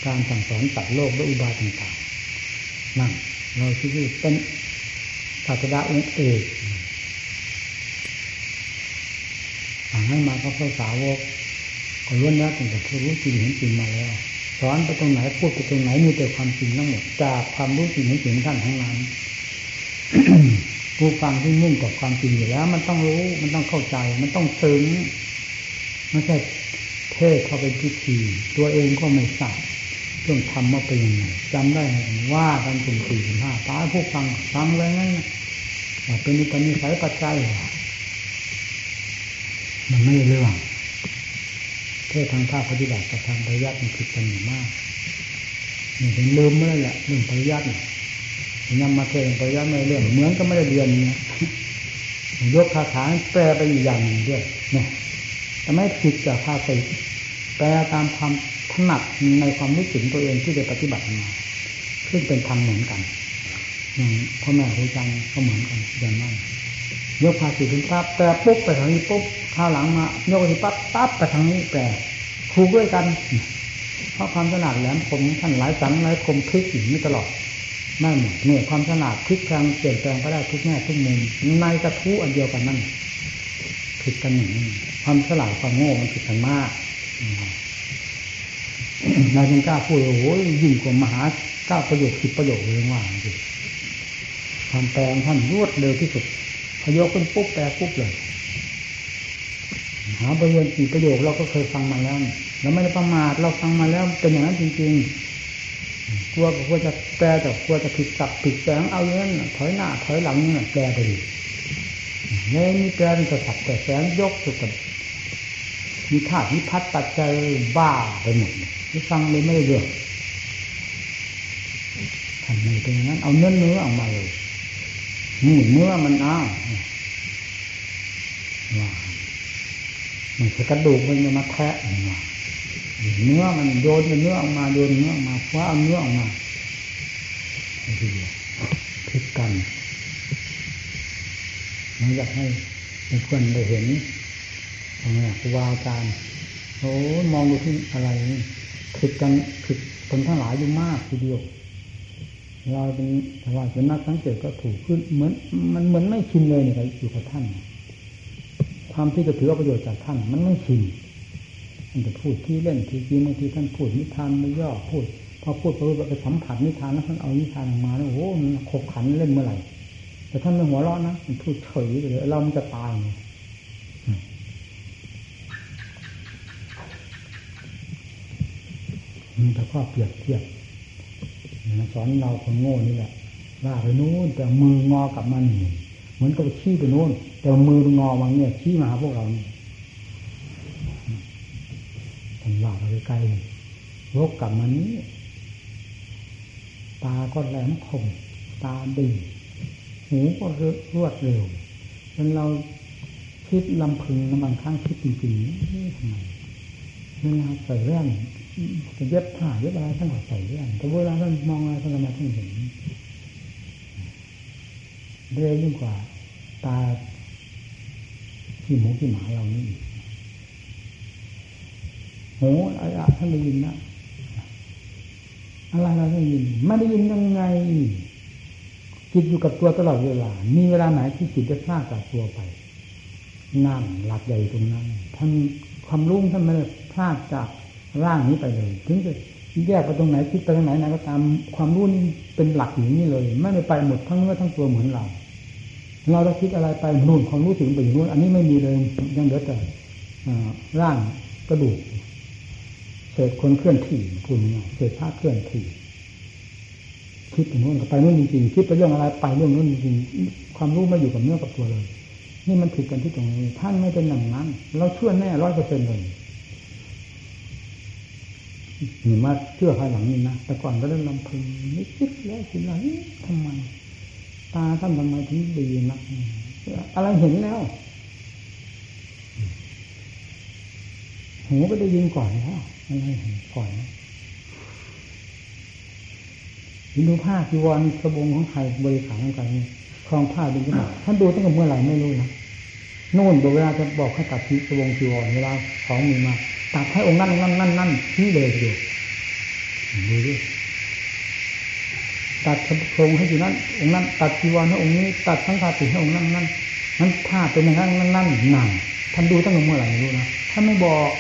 การสั่งสอนตัดโลกด้วยอุบายต่างๆนั่นเราคิดว่าเป็นศาสดาองค์เอกสั่งให้มาก็ภาษาวกก็ล้วนแล้วแต่ผู้รู้จริงเห็นจริงมาแล้วสอนไปตรงไหนพูดไปตรงไหนมีแต่ความจริงทั้งหมดจากความรู้จริงเห็นจริงท่านทั้งนั้นผู้ฟังที่มุ่งกับความจริงอยู่แล้ว มันต้องรู้มันต้องเข้าใจ มันต้องซึ้งไม่ใช่ เทศเขาไปพิธี ตัวเองก็ไม่ทราบเรื่องทำมาเป็นยังไงจำได้ว่ากันถึงสี่ถึงห้าตายผู้ฟังฟังเลยงั้นเป็นอุปนิสัยปัจจัยมันไม่เรื่องเทศทางภาคปฏิบัติกับทางปริยัติมันผิดกันอยู่มากนี่ถึงลืมเมื่อแหละเรื่องปริยัติเนี่ยนำมาเทศปริยัติไม่เรื่องเหมือนก็ไม่ได้เรียนเนี่ยยกคาถาแปลไปอีกอย่างหนึ่งด้วยเนี่ยแต่ไมผิดจากภาษิตแปลตามความถนัดในความรู้สึกตัวเองที่ได้ปฏิบัติมาซึ่งเป็นธรรมเหมือนกันอย่างพ่อแม่ครูอาจารย์ก็เหมือนกันอย่างนั้นยกภาษีเป็นปั๊บแปลปุ๊บไปทางนี้ปุ๊บข้าวหลังมายกไปปั๊บปั๊บไปทางนี้แปลครูด้วยกัน เพราะความถนัดแหลมคมท่านหลายสังหลายคมพลิกอยู่นี้ตลอดนั่นเนี่ยความถนัดพลิกแปลงเปลี่ยนแปลงก็ได้ทุกแง่ทุกมุมในกระทู้อันเดียวกันนั่นผิดกันอย่งความฉลาดความโง่มันผิดกันมาก นายจึงกล้าพูดโอ้โหยิ่งกว่ามหาก้าประโยคสิบประโยคเลยว่าจริงความแปลงท่านรวดเร็วที่สุดพยกขึ้นปุ๊บแปลปุ๊บเลยหาประโยคกี่ประโยคเราก็เคยฟังมาแล้วเราไม่ได้ประมาทเราฟังมาแล้วเป็นอย่างนั้นจริงๆกลัวกลัวจะแปลแต่กลัวจะผิดสับผิดแสงเอาเงี้ยถอยหน้าถอยหลังเนี่ยแปลไปดิเนี่ยมีแปลเป็นสับแต่แสงยกสุดกับ มีธาตุมีพัดปัจจัยบ้าไปหมดที่ฟังเลยไม่ได้เรื่องทำไมเป็นอย่างนั้น เอาเนื้อเนื้อออกมาเลยนี่เนื้อมันอ้าวว่ามันกระดูกมันจะมาแทะว่าเนื้อมันโยนเนื้อออกมาโยนเนื้อออกมาคว้าเอาเนื้อออกมาทีเดียวพิดกันมันอยากให้เพื่อนได้เห็น ครูบาอาจารย์โอ้มองดูที่อะไรผิดกันผิดคนทั้งหลายอยู่มากทีเดียว เราเป็นว่าเป็นนักสังเกตก็ถูกขึ้นเหมือนมันเหมือนไม่ชินเลยเนี่ยอยู่กับท่าน ความที่จะถือประโยชน์จากท่าน มันไม่ชินมันจะพูดที่เล่นที่จริงบางทีท่านพูดนิทานไม่ย่อพูดพอพูดไปไปสัมผัสนิทานแล้วท่านเอานิทานออกมาแล้วโอ้โหมันขบขันเล่นเมื่อไหร่แต่ท่านไม่หัวเราะนะมันพูดเฉยเลยเรามันจะตายมัน แต่ข้อเปรียบเทียบสอนเราคนโง่นี่แหละว่าไปนู้นแต่มืองอกับมันเหมือนกับชี้ไปนู้นแต่มืองอวังเนี่ยชี้มาพวกเรานี่ทำว่าไปไกลวกกลับมานี้ ตาก็แหลมคมตาดีหูก็รวดเร็วจนเราคิดลำพึงบางครั้งคิดจริงๆทำไมเวลาใส่แว่น จะเย็บผ้าเย็บอะไรท่านก็ใส่เรื่องแต่เวลาท่านมองอะไรท่านมาท่านเห็นเรื่อยยิ่งกว่า ตาที่หมูที่หมาเรานี่โหอะไรท่านได้ยินนะอะไรเราได้ยินไม่ได้ยินยังไงจิตอยู่กับตัวตลอดเวลา มีเวลาไหนที่จิตจะพลาดจากตัวไป นั่งหลักใหญ่ตรงนั้น ท่านความรุ่งท่านไม่ได้พลาดจาก ร่างนี้ไปเลยถึงจะแยกไปตรงไหนคิดไปตรงไหนนะก็ตามความรู้นี่เป็นหลักอย่างนี้เลย ไม่ได้ไปหมดทั้งเนื้อทั้งตัวเหมือนเรา เราจะคิดอะไรไปนู่นความรู้สึกไปอยู่นู่นอันนี้ไม่มีเลยยังเหลือแต่ร่างกระดูกเศษคนเคลื่อนที่คุณเศษผ้าเคลื่อนที่คิดไปนู่นไปนู่นจริงๆคิดไปเรื่องอะไรไปเรื่องนู้นจริงๆความรู้ไม่อยู่กับเนื้อกับตัวเลย นี่มันผิดกันที่ตรงนี้ท่านไม่เป็นอย่างนั้น เราเชื่อแน่ร้อยเปอร์เซ็นต์เลย นี่มาเชื่อภายหลังนี่นะแต่ก่อนก็เริ่มลำพึงไม่คิดแล้วสิไรทำไมตาท่านทำไมถึงดีนักอะไรเห็นแล้วหูก็ได้ยินก่อนแล้วอะไรเห็นก่อนดูผ้าจีวรสบงของใครบริขารของใครคลองผ้าดูขึ้นมท่านดูตั้งแต่เมื่อไหร่ไม่รู้นะ นู่นเวลาจะบอกให้ตัดทีสบงจีวรเวลาของมีมาตัดให้องค์นั้นนั้นนั่นนั่นนี่เลยเดียวดูดิตัดโครงให้อยู่นั้นองค์นั้น ตัดจีวรให้องค์นี้ ตัดทั้งคาติให้องค์นั้นนั่นนั้นผ้าเป็นอย่างนั้นนั่นนั่นหนังท่านดูตั้งแต่เมื่อไหร่ไม่รู้นะท่านไม่บอก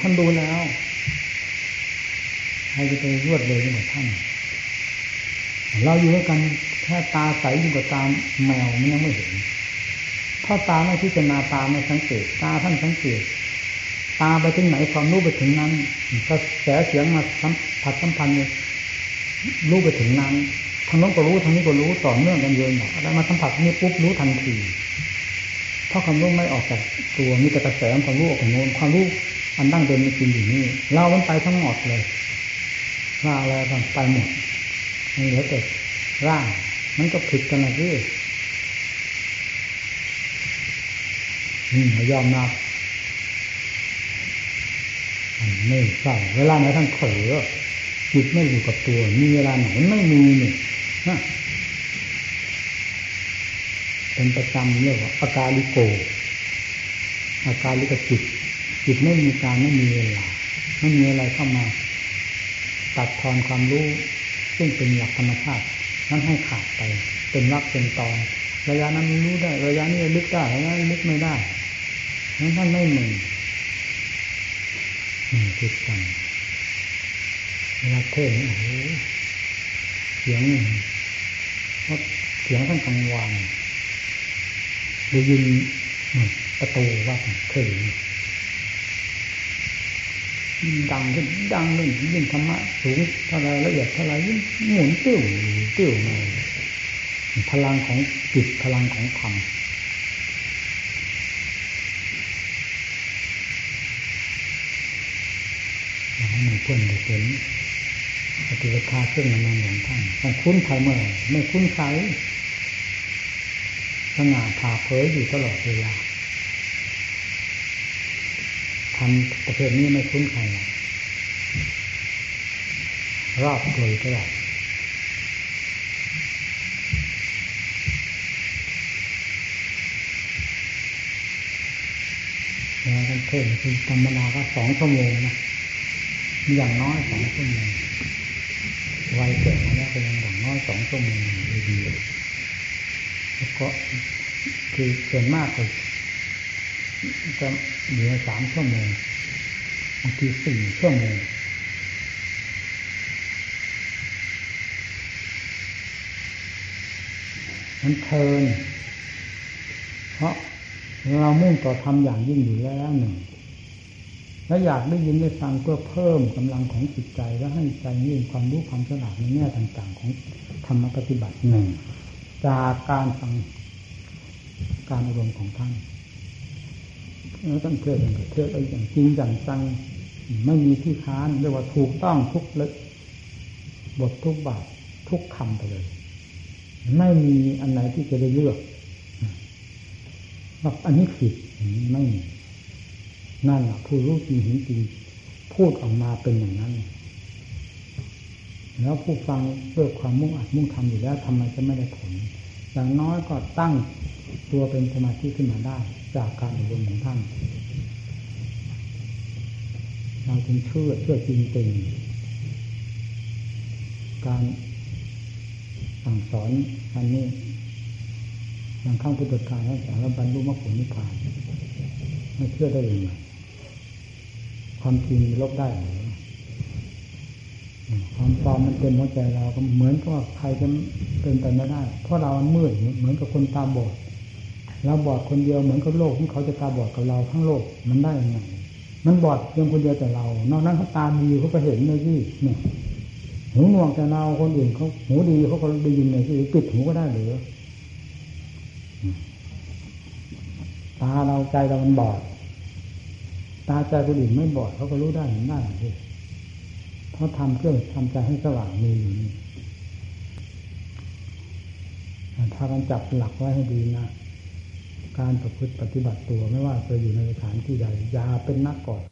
ท่านดูแล้วใครจะไปรวดเลยเหมือนท่าน เราอยู่ด้วยกัน แค่ตาใสยิ่งกว่าตาแมวมันยังไม่เห็นถ้าตาไม่พิจารณาตาไม่สังเกต ตาท่านสังเกต ตาไปถึงไหนความรู้ไปถึงนั้นกระแสเสียงมาสัมผัสสัมพันธ์รู้ไปถึงนั้นทางโน้นก็รู้ทางนี้ก็รู้ต่อเนื่องกันเยอะหน่อยอะไรมาสัมผัสนี้ปุ๊บรู้ทันทีเพราะความรู้ไม่ออกจากตัวมีแต่กระแสความรู้ออกจากโน้นความรู้อันดั้งเดิมมีจริงอยู่นี่เรามันไปทั้งหมดเลยว่าอะไรต่างไปหมดมันเหลือแต่ร่าง มันก็ผิดกันเลยที่อืมยอมรับไม่ใช่เวลาไหนท่านเผลอจิตไม่อยู่กับตัว มีเวลาไหนไม่มีนี่นะเป็นประจำเรียกว่าอาการลิโก อาการลิกจิต จิตไม่มีการไม่มีเวลาไม่มีอะไรเข้ามา ตัดทอนความรู้ ซึ่งเป็นหลักธรรมชาติ นั้นให้ขาดไป เป็นรักเป็นตอน ระยะนั้นรู้ได้ ระยะนี้ลึกได้ระยะนี้ลึกไม่ได้นั้นท่านไม่มีจิตกันเวลาเทศโอ้โหเสียงเพราะเสียงทั้งกลางวันได้ยินประตูว่าเคย ดังขึ้นดังขึ้นยิ่งธรรมะสูงเท่าไรละเอียดเท่าไรยิ่งหมุนติ้วติ้วมาพลังของจิตพลังของธรรมให้มีเพื่อนได้เห็นปฏิบัติาเครื่องนานของท่านท่านคุ้นใครเมื่อไม่คุ้นใครสง่าผ่าเผยอยู่ตลอดเวลา ทำประเภทนี้ไม่คุ้นใครรอบโดยตลอดแล้วกันเทศคือธรรมดาก็สองชั่วโมงนะอย่างน้อยสองชั่วโมงวัยเกิดมาแล้วเป็นอย่างน้อยสองชั่วโมงดีๆแล้วก็คือส่วนมากก็ จะเหลือสามชั่วโมงบางทีสี่ชั่วโมงมันเพลินเพราะเรามุ่งต่อทำอย่างยิ่งอยู่แล้วหนึ่งและอยากได้ยินได้ฟังเพื่อเพิ่มกำลังของจิตใจและให้ใจมีความรู้ความฉลาดในแง่ต่าง ๆ ของธรรมปฏิบัติหนึ่งจากการฟังการอารมณ์ของท่าน แล้วต้องเทศอย่างเทศอะไรอย่างจริงอย่างจังไม่มีที่ค้านเรียกว่าถูกต้องทุกเล็กบททุกบาททุกคำไปเลย ไม่มีอันไหนที่จะได้เลือกว่าอันนี้ผิดไม่มีนั่นแหละผู้รู้จริงเห็นจริงพูดออกมาเป็นอย่างนั้น แล้วผู้ฟังด้วยความมุ่งอัดมุ่งทำอยู่แล้วทำไมจะไม่ได้ผล อย่างน้อยก็ตั้งตัวเป็นสมาธิขึ้นมาได้ จากการอบรมของท่าน เราจึงเชื่อเชื่อจริงจริงการสั่งสอนอันนี้อย่างข้างพุทธกาลแล้วแต่ละบรรลุมรรคผลนิพพานไม่เชื่อได้ยังไงความจริงลบได้หรือความปลอมมันเป็นหัวใจเราก็เหมือนกับใครจะเป็นไปไม่ได้ เพราะเรามันมืดเหมือนกับคนตาบอด เราบอดคนเดียวเหมือนกับโลกที่เขาจะตาบอดกับเราทั้งโลกมันได้ยังไงมันบอดเพียงคนเดียวแต่เรา นอกนั้นเขาตาดีเขาก็เห็นเลยที่เนี่ยหูหนวกแต่เราคนอื่นเขาหูดีเขาก็ได้ยินเลยที่ปิดหูก็ได้หรือตาเราใจเรามันบอด ตาใจคนอื่นไม่บอดเขาก็รู้ได้เห็นได้ที่เขาทำเครื่องทำใจให้สว่างมีอยู่นี่ถ้ากันจับหลักไว้ให้ดีนะ การประพฤติปฏิบัติตัวไม่ว่าจะอยู่ในสถานที่ใดอย่าเป็นนักก่อน